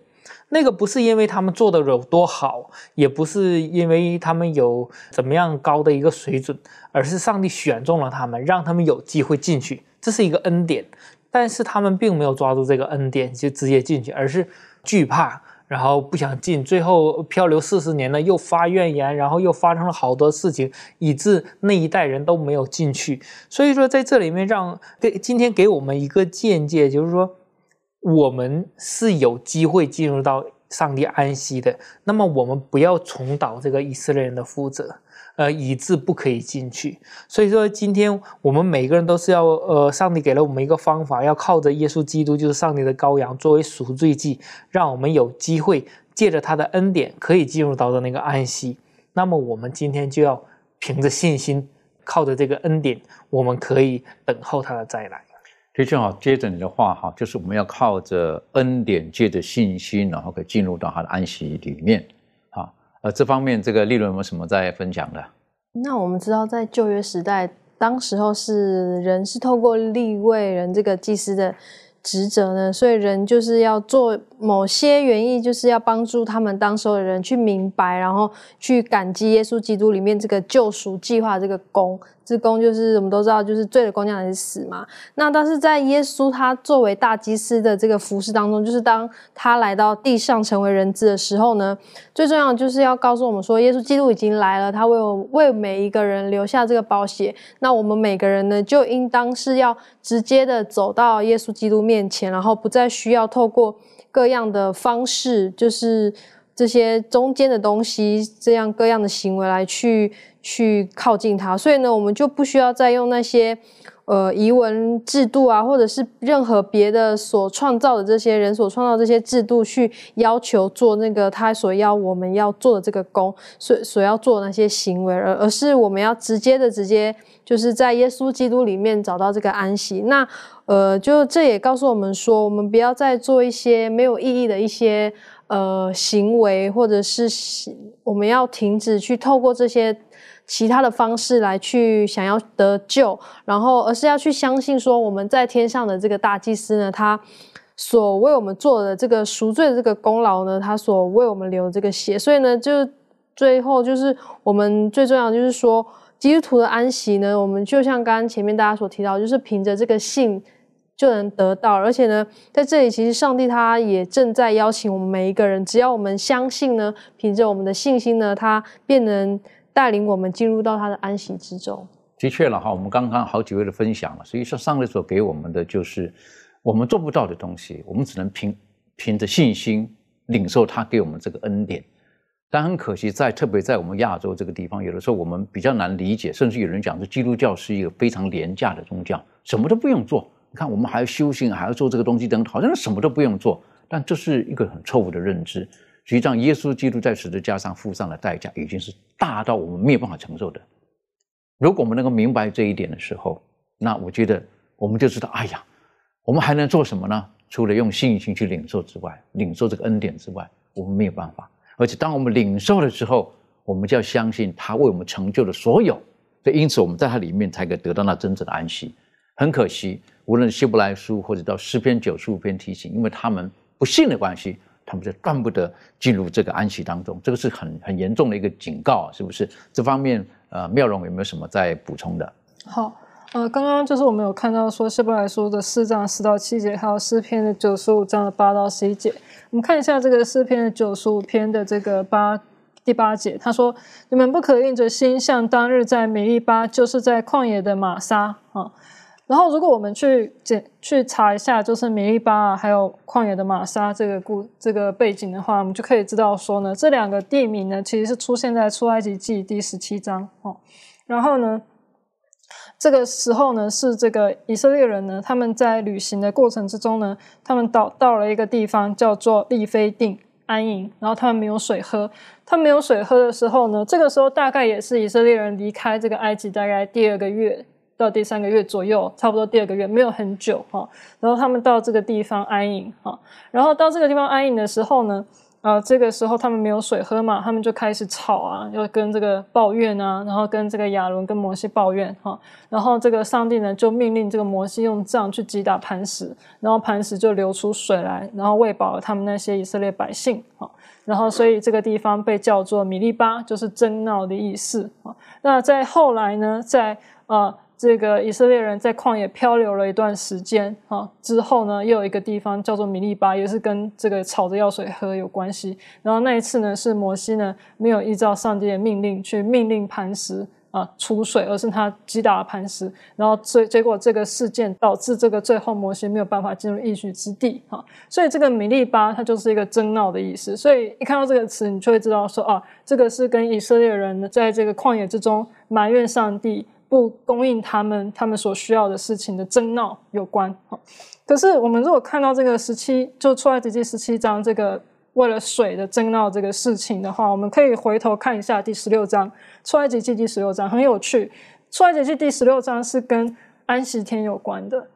那个不是因为他们做的有多好，也不是因为他们有怎么样高的一个水准，而是上帝选中了他们，让他们有机会进去，这是一个恩典，但是他们并没有抓住这个恩典就直接进去，而是。惧怕，然后不想进，最后漂流四十年呢，又发怨言，然后又发生了好多事情，以致那一代人都没有进去。所以说，在这里面让给今天给我们一个见解，就是说，我们是有机会进入到上帝安息的。那么，我们不要重蹈这个以色列人的覆辙。呃，以致不可以进去。所以说，今天我们每个人都是要，呃，上帝给了我们一个方法，要靠着耶稣基督，就是上帝的羔羊，作为赎罪祭，让我们有机会借着他的恩典，可以进入到的那个安息。那么，我们今天就要凭着信心，靠着这个恩典，我们可以等候他的再来。就正好接着你的话哈，就是我们要靠着恩典，借着信心，然后可以进入到他的安息里面。呃，这方面这个利润有没有什么在分享的？那我们知道，在旧约时代，当时候是人是透过立位人这个祭司的职责呢，所以人就是要做某些原意，就是要帮助他们当时候的人去明白，然后去感激耶稣基督里面这个救赎计划这个功。这功就是我们都知道，就是罪的工匠是死嘛。那但是在耶稣他作为大祭司的这个服饰当中，就是当他来到地上成为人子的时候呢，最重要就是要告诉我们说，耶稣基督已经来了，他为我为每一个人留下这个宝血。那我们每个人呢，就应当是要直接的走到耶稣基督面前，然后不再需要透过各样的方式，就是这些中间的东西，这样各样的行为来去。去靠近他，所以呢，我们就不需要再用那些呃遗文制度啊，或者是任何别的所创造的这些人所创造这些制度去要求做那个他所要我们要做的这个工，所所要做的那些行为，而而是我们要直接的直接就是在耶稣基督里面找到这个安息。那呃，就这也告诉我们说，我们不要再做一些没有意义的一些呃行为，或者是我们要停止去透过这些。其他的方式来去想要得救，然后而是要去相信说我们在天上的这个大祭司呢，他所为我们做的这个赎罪的这个功劳呢，他所为我们流这个血，所以呢，就最后就是我们最重要的就是说，基督徒的安息呢，我们就像刚刚前面大家所提到，就是凭着这个信就能得到，而且呢，在这里其实上帝他也正在邀请我们每一个人，只要我们相信呢，凭着我们的信心呢，他便能。带领我们进入到他的安息之中。的确了哈，我们刚刚好几位的分享了，所以说上帝所给我们的就是我们做不到的东西，我们只能凭凭着信心领受他给我们这个恩典。但很可惜，在特别在我们亚洲这个地方，有的时候我们比较难理解，甚至有人讲说基督教是一个非常廉价的宗教，什么都不用做。你看，我们还要修行，还要做这个东西等，好像什么都不用做。但这是一个很错误的认知。实际上，耶稣基督在十字架上付上的代价，已经是大到我们没有办法承受的。如果我们能够明白这一点的时候，那我觉得我们就知道，哎呀，我们还能做什么呢？除了用信心去领受之外，领受这个恩典之外，我们没有办法。而且，当我们领受的时候，我们就要相信他为我们成就的所有。所以，因此我们在他里面才可以得到那真正的安息。很可惜，无论希伯来书或者到诗篇九十五篇提醒，因为他们不信的关系。他们就断不得进入这个安息当中，这个是很很严重的一个警告，是不是？这方面，呃，妙容有没有什么在补充的？好，呃，刚刚就是我们有看到说希伯来书的四章四到七节，还有诗篇的九十五章的八到十一节。我们看一下这个诗篇的九十五篇的这个八第八节，他说：“你们不可硬着心，像当日在美利巴，就是在旷野的玛莎啊。”然后，如果我们去检去查一下，就是米利巴啊还有旷野的玛莎这个故这个背景的话，我们就可以知道说呢，这两个地名呢，其实是出现在出埃及记第十七章哦。然后呢，这个时候呢，是这个以色列人呢，他们在旅行的过程之中呢，他们到到了一个地方叫做利非定安营，然后他们没有水喝。他没有水喝的时候呢，这个时候大概也是以色列人离开这个埃及大概第二个月。到第三个月左右，差不多第二个月，没有很久哈。然后他们到这个地方安营哈。然后到这个地方安营的时候呢，啊，这个时候他们没有水喝嘛，他们就开始吵啊，要跟这个抱怨啊，然后跟这个亚伦跟摩西抱怨哈。然后这个上帝呢就命令这个摩西用杖去击打磐石，然后磐石就流出水来，然后喂饱了他们那些以色列百姓哈。然后所以这个地方被叫做米利巴，就是争闹的意思啊。那在后来呢，在啊。这个以色列人在旷野漂流了一段时间啊，之后呢，又有一个地方叫做米利巴，也是跟这个吵着要水喝有关系。然后那一次呢，是摩西呢没有依照上帝的命令去命令磐石啊出水，而是他击打了磐石，然后最结果这个事件导致这个最后摩西没有办法进入应许之地啊。所以这个米利巴它就是一个争闹的意思。所以一看到这个词，你就会知道说啊，这个是跟以色列人在这个旷野之中埋怨上帝。不供应他们他们所需要的事情的争闹有关。可是我们如果看到这个十七，就出来直接十七章这个为了水的争闹这个事情的话，我们可以回头看一下第十六章出埃及记第十六章很有趣。出埃及记第十六章是跟安息天有关的，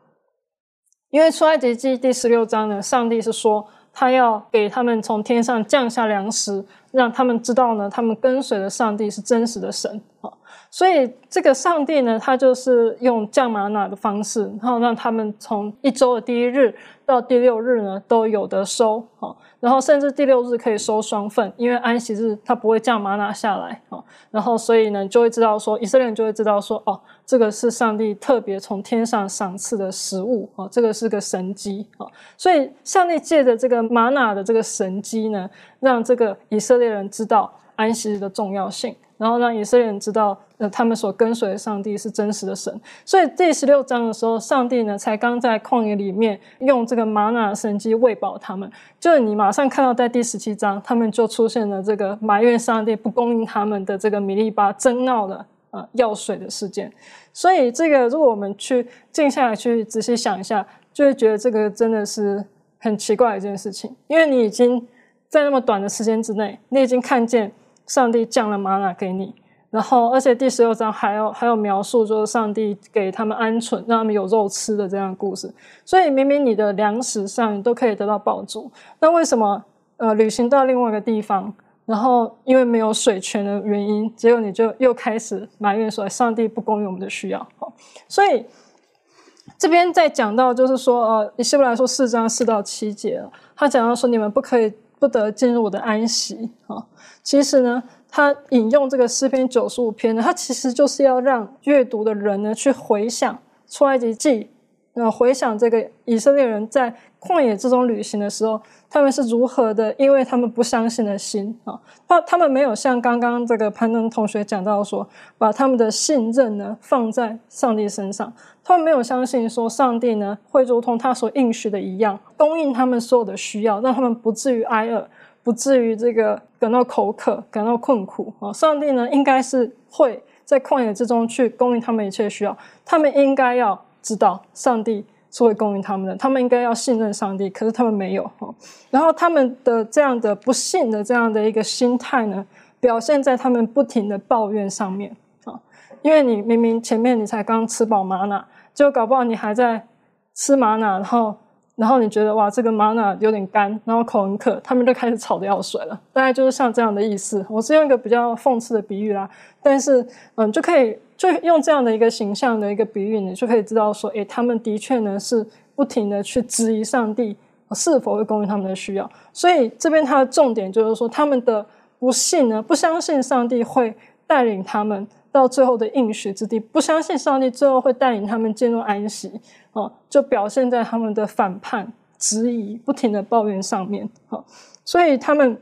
因为出埃及记第十六章呢，上帝是说他要给他们从天上降下粮食，让他们知道呢，他们跟随的上帝是真实的神啊。所以这个上帝呢，他就是用降玛纳的方式，然后让他们从一周的第一日到第六日呢都有得收，哦，然后甚至第六日可以收双份，因为安息日他不会降玛纳下来，哦，然后所以呢就会知道说，以色列人就会知道说，哦，这个是上帝特别从天上赏赐的食物，哦，这个是个神机，哦，所以上帝借着这个玛纳的这个神机呢，让这个以色列人知道安息日的重要性。然后让以色列人知道，呃，他们所跟随的上帝是真实的神。所以第十六章的时候，上帝呢才刚在旷野里面用这个玛纳神机喂饱他们。就是你马上看到在第十七章，他们就出现了这个埋怨上帝不供应他们的这个米利巴争闹的呃药水的事件。所以这个如果我们去静下来去仔细想一下，就会觉得这个真的是很奇怪的一件事情，因为你已经在那么短的时间之内，你已经看见。上帝降了玛纳给你，然后而且第十六章还有还有描述，就是上帝给他们鹌鹑，让他们有肉吃的这样的故事。所以明明你的粮食上你都可以得到饱足，那为什么呃旅行到另外一个地方，然后因为没有水泉的原因，结果你就又开始埋怨说上帝不供应我们的需要？所以这边在讲到就是说呃以希伯来说四章四到七节，他讲到说你们不可以。不得进入我的安息啊！其实呢，他引用这个诗篇九十五篇呢，他其实就是要让阅读的人呢去回想出埃及记，呃，回想这个以色列人在旷野之中旅行的时候，他们是如何的，因为他们不相信的心啊，他他们没有像刚刚这个攀登同学讲到说，把他们的信任呢放在上帝身上。他们没有相信说上帝呢会如同他所应许的一样供应他们所有的需要，让他们不至于挨饿，不至于这个感到口渴、感到困苦啊！上帝呢应该是会在旷野之中去供应他们一切需要，他们应该要知道上帝是会供应他们的，他们应该要信任上帝，可是他们没有哈。然后他们的这样的不信的这样的一个心态呢，表现在他们不停的抱怨上面啊，因为你明明前面你才刚吃饱玛纳。就搞不好你还在吃玛瑙，然后然后你觉得哇这个玛瑙有点干，然后口很渴，他们就开始吵得要水了。大概就是像这样的意思。我是用一个比较讽刺的比喻啦，但是嗯就可以就用这样的一个形象的一个比喻，你就可以知道说，诶，他们的确呢是不停的去质疑上帝是否会供应他们的需要。所以这边它的重点就是说，他们的不信呢，不相信上帝会带领他们。到最后的应许之地，不相信上帝最后会带领他们进入安息，哦，就表现在他们的反叛、质疑、不停的抱怨上面，哦，所以他们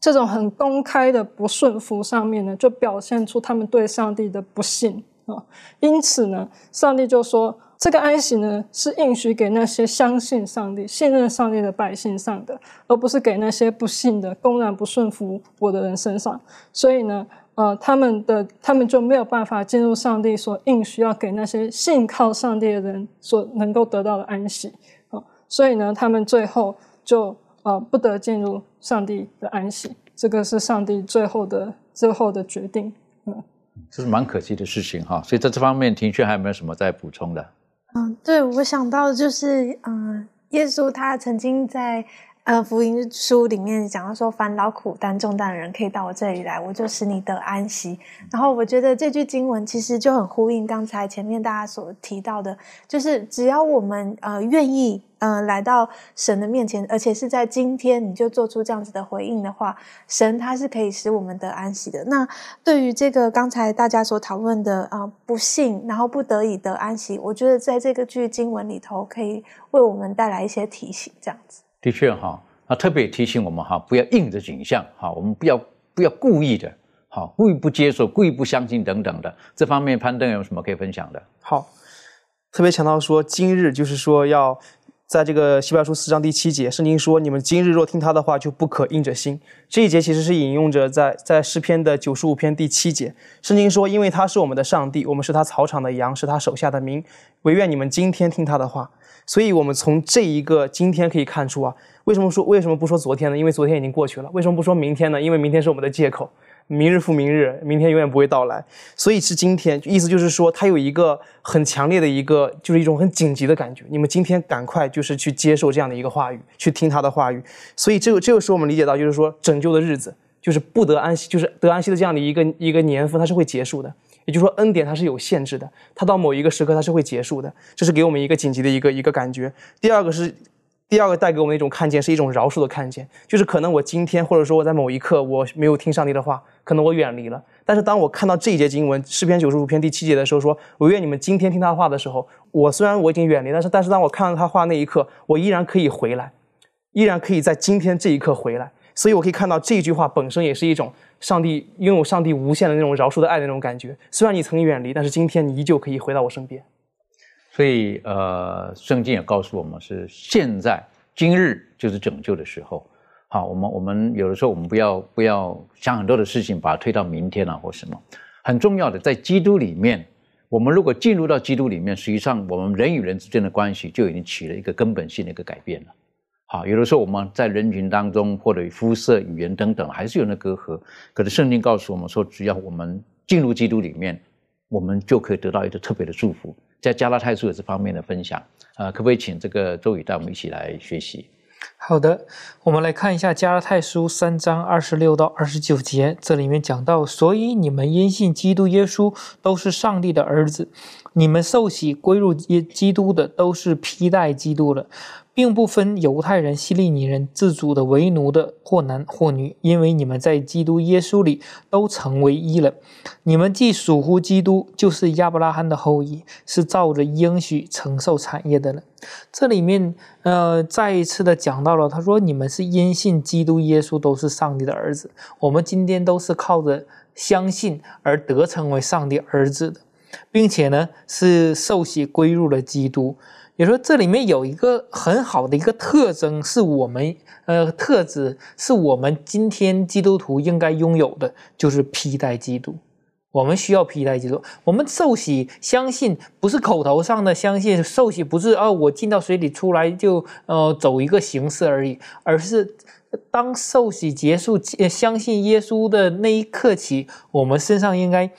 这种很公开的不顺服上面呢，就表现出他们对上帝的不信，啊，因此呢，上帝就说，这个安息呢是应许给那些相信上帝、信任上帝的百姓上的，而不是给那些不信的、公然不顺服我的人身上，所以呢。呃，他们的他们就没有办法进入上帝所应需要给那些信靠上帝的人所能够得到的安息啊，所以呢，他们最后就呃不得进入上帝的安息，这个是上帝最后的最后的决定。嗯，这是蛮可惜的事情哈。所以在这方面，庭轩还有没有什么再补充的？嗯，对我想到的就是，嗯，耶稣他曾经在。呃，福音书里面讲到说，烦恼苦担重担的人可以到我这里来，我就使你得安息。然后我觉得这句经文其实就很呼应刚才前面大家所提到的，就是只要我们呃愿意呃来到神的面前，而且是在今天你就做出这样子的回应的话，神他是可以使我们得安息的。那对于这个刚才大家所讨论的啊不幸，然后不得已得安息，我觉得在这个句经文里头可以为我们带来一些提醒，这样子。的确哈，啊，特别提醒我们哈，不要硬着景象哈，我们不要不要故意的，好，故意不接受，故意不相信等等的，这方面攀登有什么可以分享的？好，特别强调说，今日就是说要在这个希伯来书四章第七节，圣经说，你们今日若听他的话，就不可硬着心。这一节其实是引用着在在诗篇的九十五篇第七节，圣经说，因为他是我们的上帝，我们是他草场的羊，是他手下的民，唯愿你们今天听他的话。所以，我们从这一个今天可以看出啊，为什么说为什么不说昨天呢？因为昨天已经过去了。为什么不说明天呢？因为明天是我们的借口，明日复明日，明天永远不会到来。所以是今天，意思就是说，它有一个很强烈的一个，就是一种很紧急的感觉。你们今天赶快就是去接受这样的一个话语，去听他的话语。所以这个这个时候我们理解到，就是说拯救的日子。就是不得安息，就是得安息的这样的一个一个年份，它是会结束的。也就是说，恩典它是有限制的，它到某一个时刻它是会结束的，这是给我们一个紧急的一个一个感觉。第二个是，第二个带给我们一种看见，是一种饶恕的看见，就是可能我今天或者说我在某一刻我没有听上帝的话，可能我远离了，但是当我看到这一节经文诗篇九十五篇第七节的时候，说我愿你们今天听他话的时候，我虽然我已经远离，但是但是当我看到他话那一刻，我依然可以回来，依然可以在今天这一刻回来，所以我可以看到这句话本身也是一种。上帝拥有上帝无限的那种饶恕的爱的那种感觉，虽然你曾远离，但是今天你依旧可以回到我身边。所以，呃，圣经也告诉我们是现在今日就是拯救的时候。好，我们我们有的时候我们不要不要想很多的事情，把它推到明天啊或什么。很重要的，在基督里面，我们如果进入到基督里面，实际上我们人与人之间的关系就已经起了一个根本性的一个改变了。好，有的时候我们在人群当中，或者肤色、语言等等，还是有那隔阂。可是圣经告诉我们说，只要我们进入基督里面，我们就可以得到一个特别的祝福。在加拉太书有这方面的分享，呃，可不可以请这个周宇带我们一起来学习？好的，我们来看一下加拉太书三章二十六到二十九节，这里面讲到，所以你们因信基督耶稣都是上帝的儿子，你们受洗归入耶基督的都是披戴基督的。并不分犹太人、希利尼人、自主的、为奴的，或男或女，因为你们在基督耶稣里都成为一了。你们既属乎基督，就是亚伯拉罕的后裔，是照着应许承受产业的了。这里面，呃，再一次的讲到了，他说：“你们是因信基督耶稣，都是上帝的儿子。我们今天都是靠着相信而得成为上帝儿子的，并且呢，是受洗归入了基督。”也说这里面有一个很好的一个特征，是我们呃特质，是我们今天基督徒应该拥有的，就是披戴基督。我们需要披戴基督。我们受洗相信，不是口头上的相信，受洗不是哦，我进到水里出来就呃走一个形式而已，而是当受洗结束，相信耶稣的那一刻起，我们身上应该。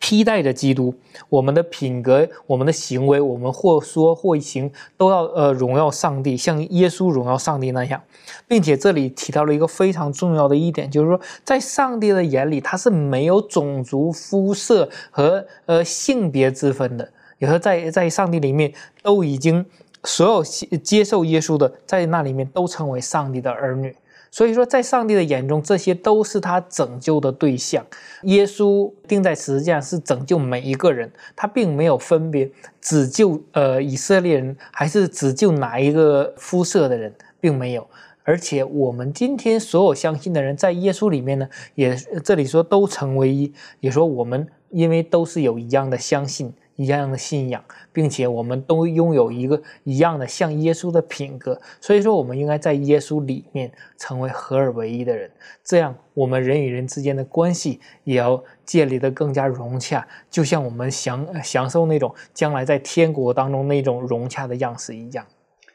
披戴着基督，我们的品格、我们的行为，我们或说或行，都要呃荣耀上帝，像耶稣荣耀上帝那样，并且这里提到了一个非常重要的一点，就是说，在上帝的眼里，他是没有种族、肤色和呃性别之分的，也说在在上帝里面都已经所有接受耶稣的，在那里面都成为上帝的儿女。所以说，在上帝的眼中，这些都是他拯救的对象。耶稣钉在十字架是拯救每一个人，他并没有分别只救呃以色列人，还是只救哪一个肤色的人，并没有。而且我们今天所有相信的人，在耶稣里面呢，也这里说都成为一，也说我们因为都是有一样的相信。一样的信仰，并且我们都拥有一个一样的像耶稣的品格，所以说我们应该在耶稣里面成为合而为一的人，这样我们人与人之间的关系也要建立的更加融洽，就像我们享享受那种将来在天国当中那种融洽的样式一样。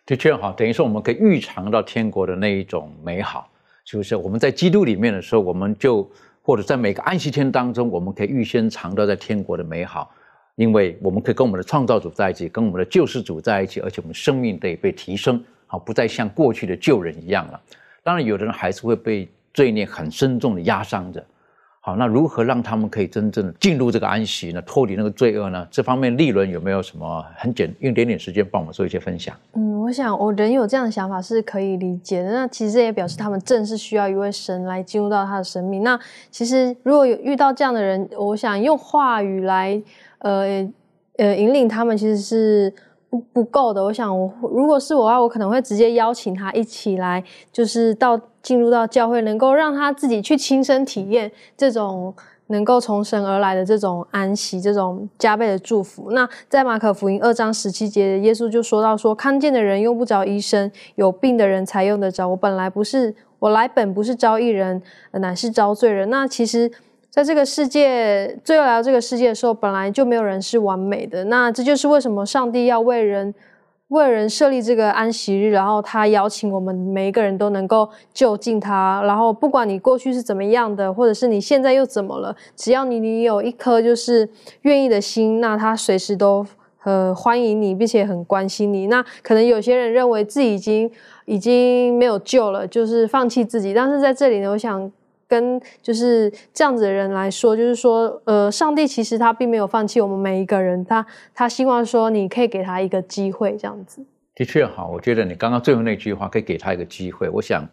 的确哈，等于说我们可以预尝到天国的那一种美好，是不是？我们在基督里面的时候，我们就或者在每个安息天当中，我们可以预先尝到在天国的美好。因为我们可以跟我们的创造主在一起，跟我们的救世主在一起，而且我们生命得被提升，好，不再像过去的旧人一样了。当然，有的人还是会被罪孽很深重的压伤着。好，那如何让他们可以真正进入这个安息呢？脱离那个罪恶呢？这方面，利伦有没有什么很简用点点时间帮我们做一些分享？嗯，我想我人有这样的想法是可以理解的。那其实这也表示他们正是需要一位神来进入到他的生命。那其实如果有遇到这样的人，我想用话语来。呃呃，引领他们其实是不不够的。我想，我如果是我的话，我可能会直接邀请他一起来，就是到进入到教会，能够让他自己去亲身体验这种能够从神而来的这种安息，这种加倍的祝福。那在马可福音二章十七节，耶稣就说到说，看见的人用不着医生，有病的人才用得着。我本来不是，我来本不是招义人，乃是招罪人。那其实。在这个世界，最后来到这个世界的时候，本来就没有人是完美的。那这就是为什么上帝要为人为人设立这个安息日，然后他邀请我们每一个人都能够就近他。然后不管你过去是怎么样的，或者是你现在又怎么了，只要你你有一颗就是愿意的心，那他随时都呃欢迎你，并且很关心你。那可能有些人认为自己已经已经没有救了，就是放弃自己。但是在这里呢，我想。跟就是这样子的人来说，就是说，呃，上帝其实他并没有放弃我们每一个人，他他希望说你可以给他一个机会，这样子。的确好，我觉得你刚刚最后那句话可以给他一个机会。我想，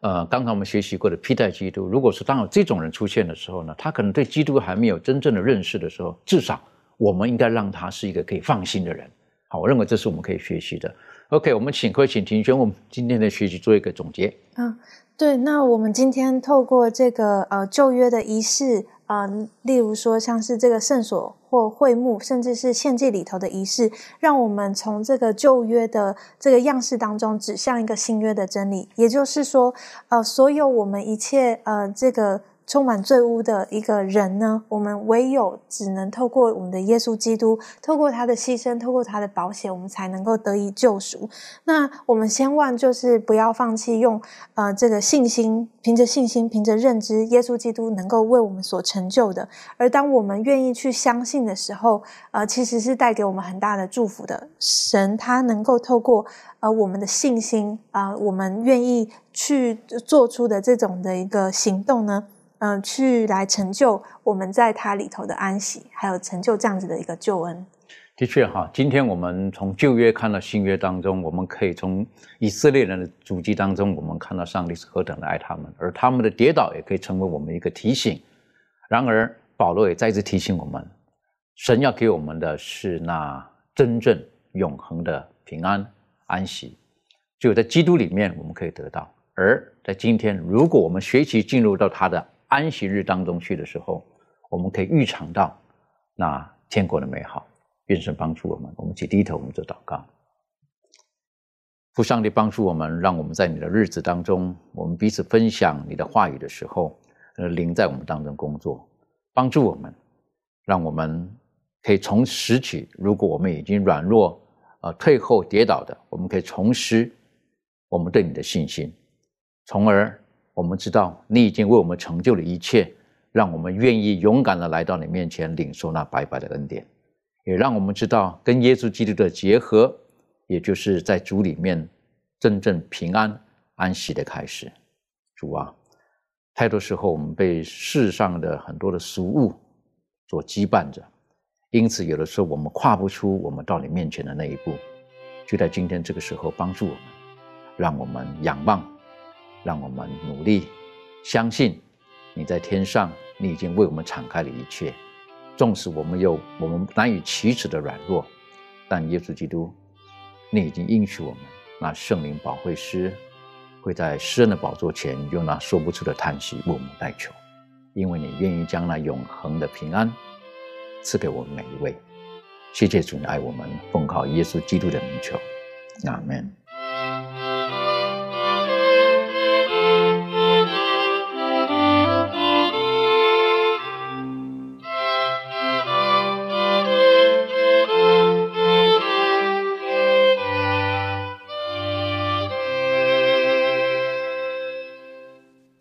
呃，刚才我们学习过的披戴基督，如果是当有这种人出现的时候呢，他可能对基督还没有真正的认识的时候，至少我们应该让他是一个可以放心的人。好，我认为这是我们可以学习的。OK，我们请会请庭轩，我们今天的学习做一个总结。嗯。对，那我们今天透过这个呃旧约的仪式，呃，例如说像是这个圣所或会幕，甚至是献祭里头的仪式，让我们从这个旧约的这个样式当中，指向一个新约的真理。也就是说，呃，所有我们一切呃这个。充满罪污的一个人呢，我们唯有只能透过我们的耶稣基督，透过他的牺牲，透过他的保险，我们才能够得以救赎。那我们千万就是不要放弃用呃这个信心，凭着信心，凭着认知，耶稣基督能够为我们所成就的。而当我们愿意去相信的时候，呃，其实是带给我们很大的祝福的。神他能够透过呃我们的信心啊，我们愿意去做出的这种的一个行动呢。嗯，去来成就我们在它里头的安息，还有成就这样子的一个救恩。的确哈，今天我们从旧约看到新约当中，我们可以从以色列人的足迹当中，我们看到上帝是何等的爱他们，而他们的跌倒也可以成为我们一个提醒。然而，保罗也再次提醒我们，神要给我们的是那真正永恒的平安安息，只有在基督里面我们可以得到。而在今天，如果我们学习进入到他的。安息日当中去的时候，我们可以预尝到那天国的美好。愿神帮助我们，我们起低头，我们做祷告。父上帝帮助我们，让我们在你的日子当中，我们彼此分享你的话语的时候，呃，灵在我们当中工作，帮助我们，让我们可以从拾起。如果我们已经软弱、呃退后、跌倒的，我们可以重拾我们对你的信心，从而。我们知道你已经为我们成就了一切，让我们愿意勇敢的来到你面前领受那白白的恩典，也让我们知道跟耶稣基督的结合，也就是在主里面真正平安安息的开始。主啊，太多时候我们被世上的很多的俗物所羁绊着，因此有的时候我们跨不出我们到你面前的那一步。就在今天这个时候，帮助我们，让我们仰望。让我们努力，相信你在天上，你已经为我们敞开了一切。纵使我们有我们难以启齿的软弱，但耶稣基督，你已经应许我们，那圣灵保惠师会在诗人的宝座前用那说不出的叹息为我们代求，因为你愿意将那永恒的平安赐给我们每一位。谢谢主，你爱我们，奉靠耶稣基督的名求，阿门。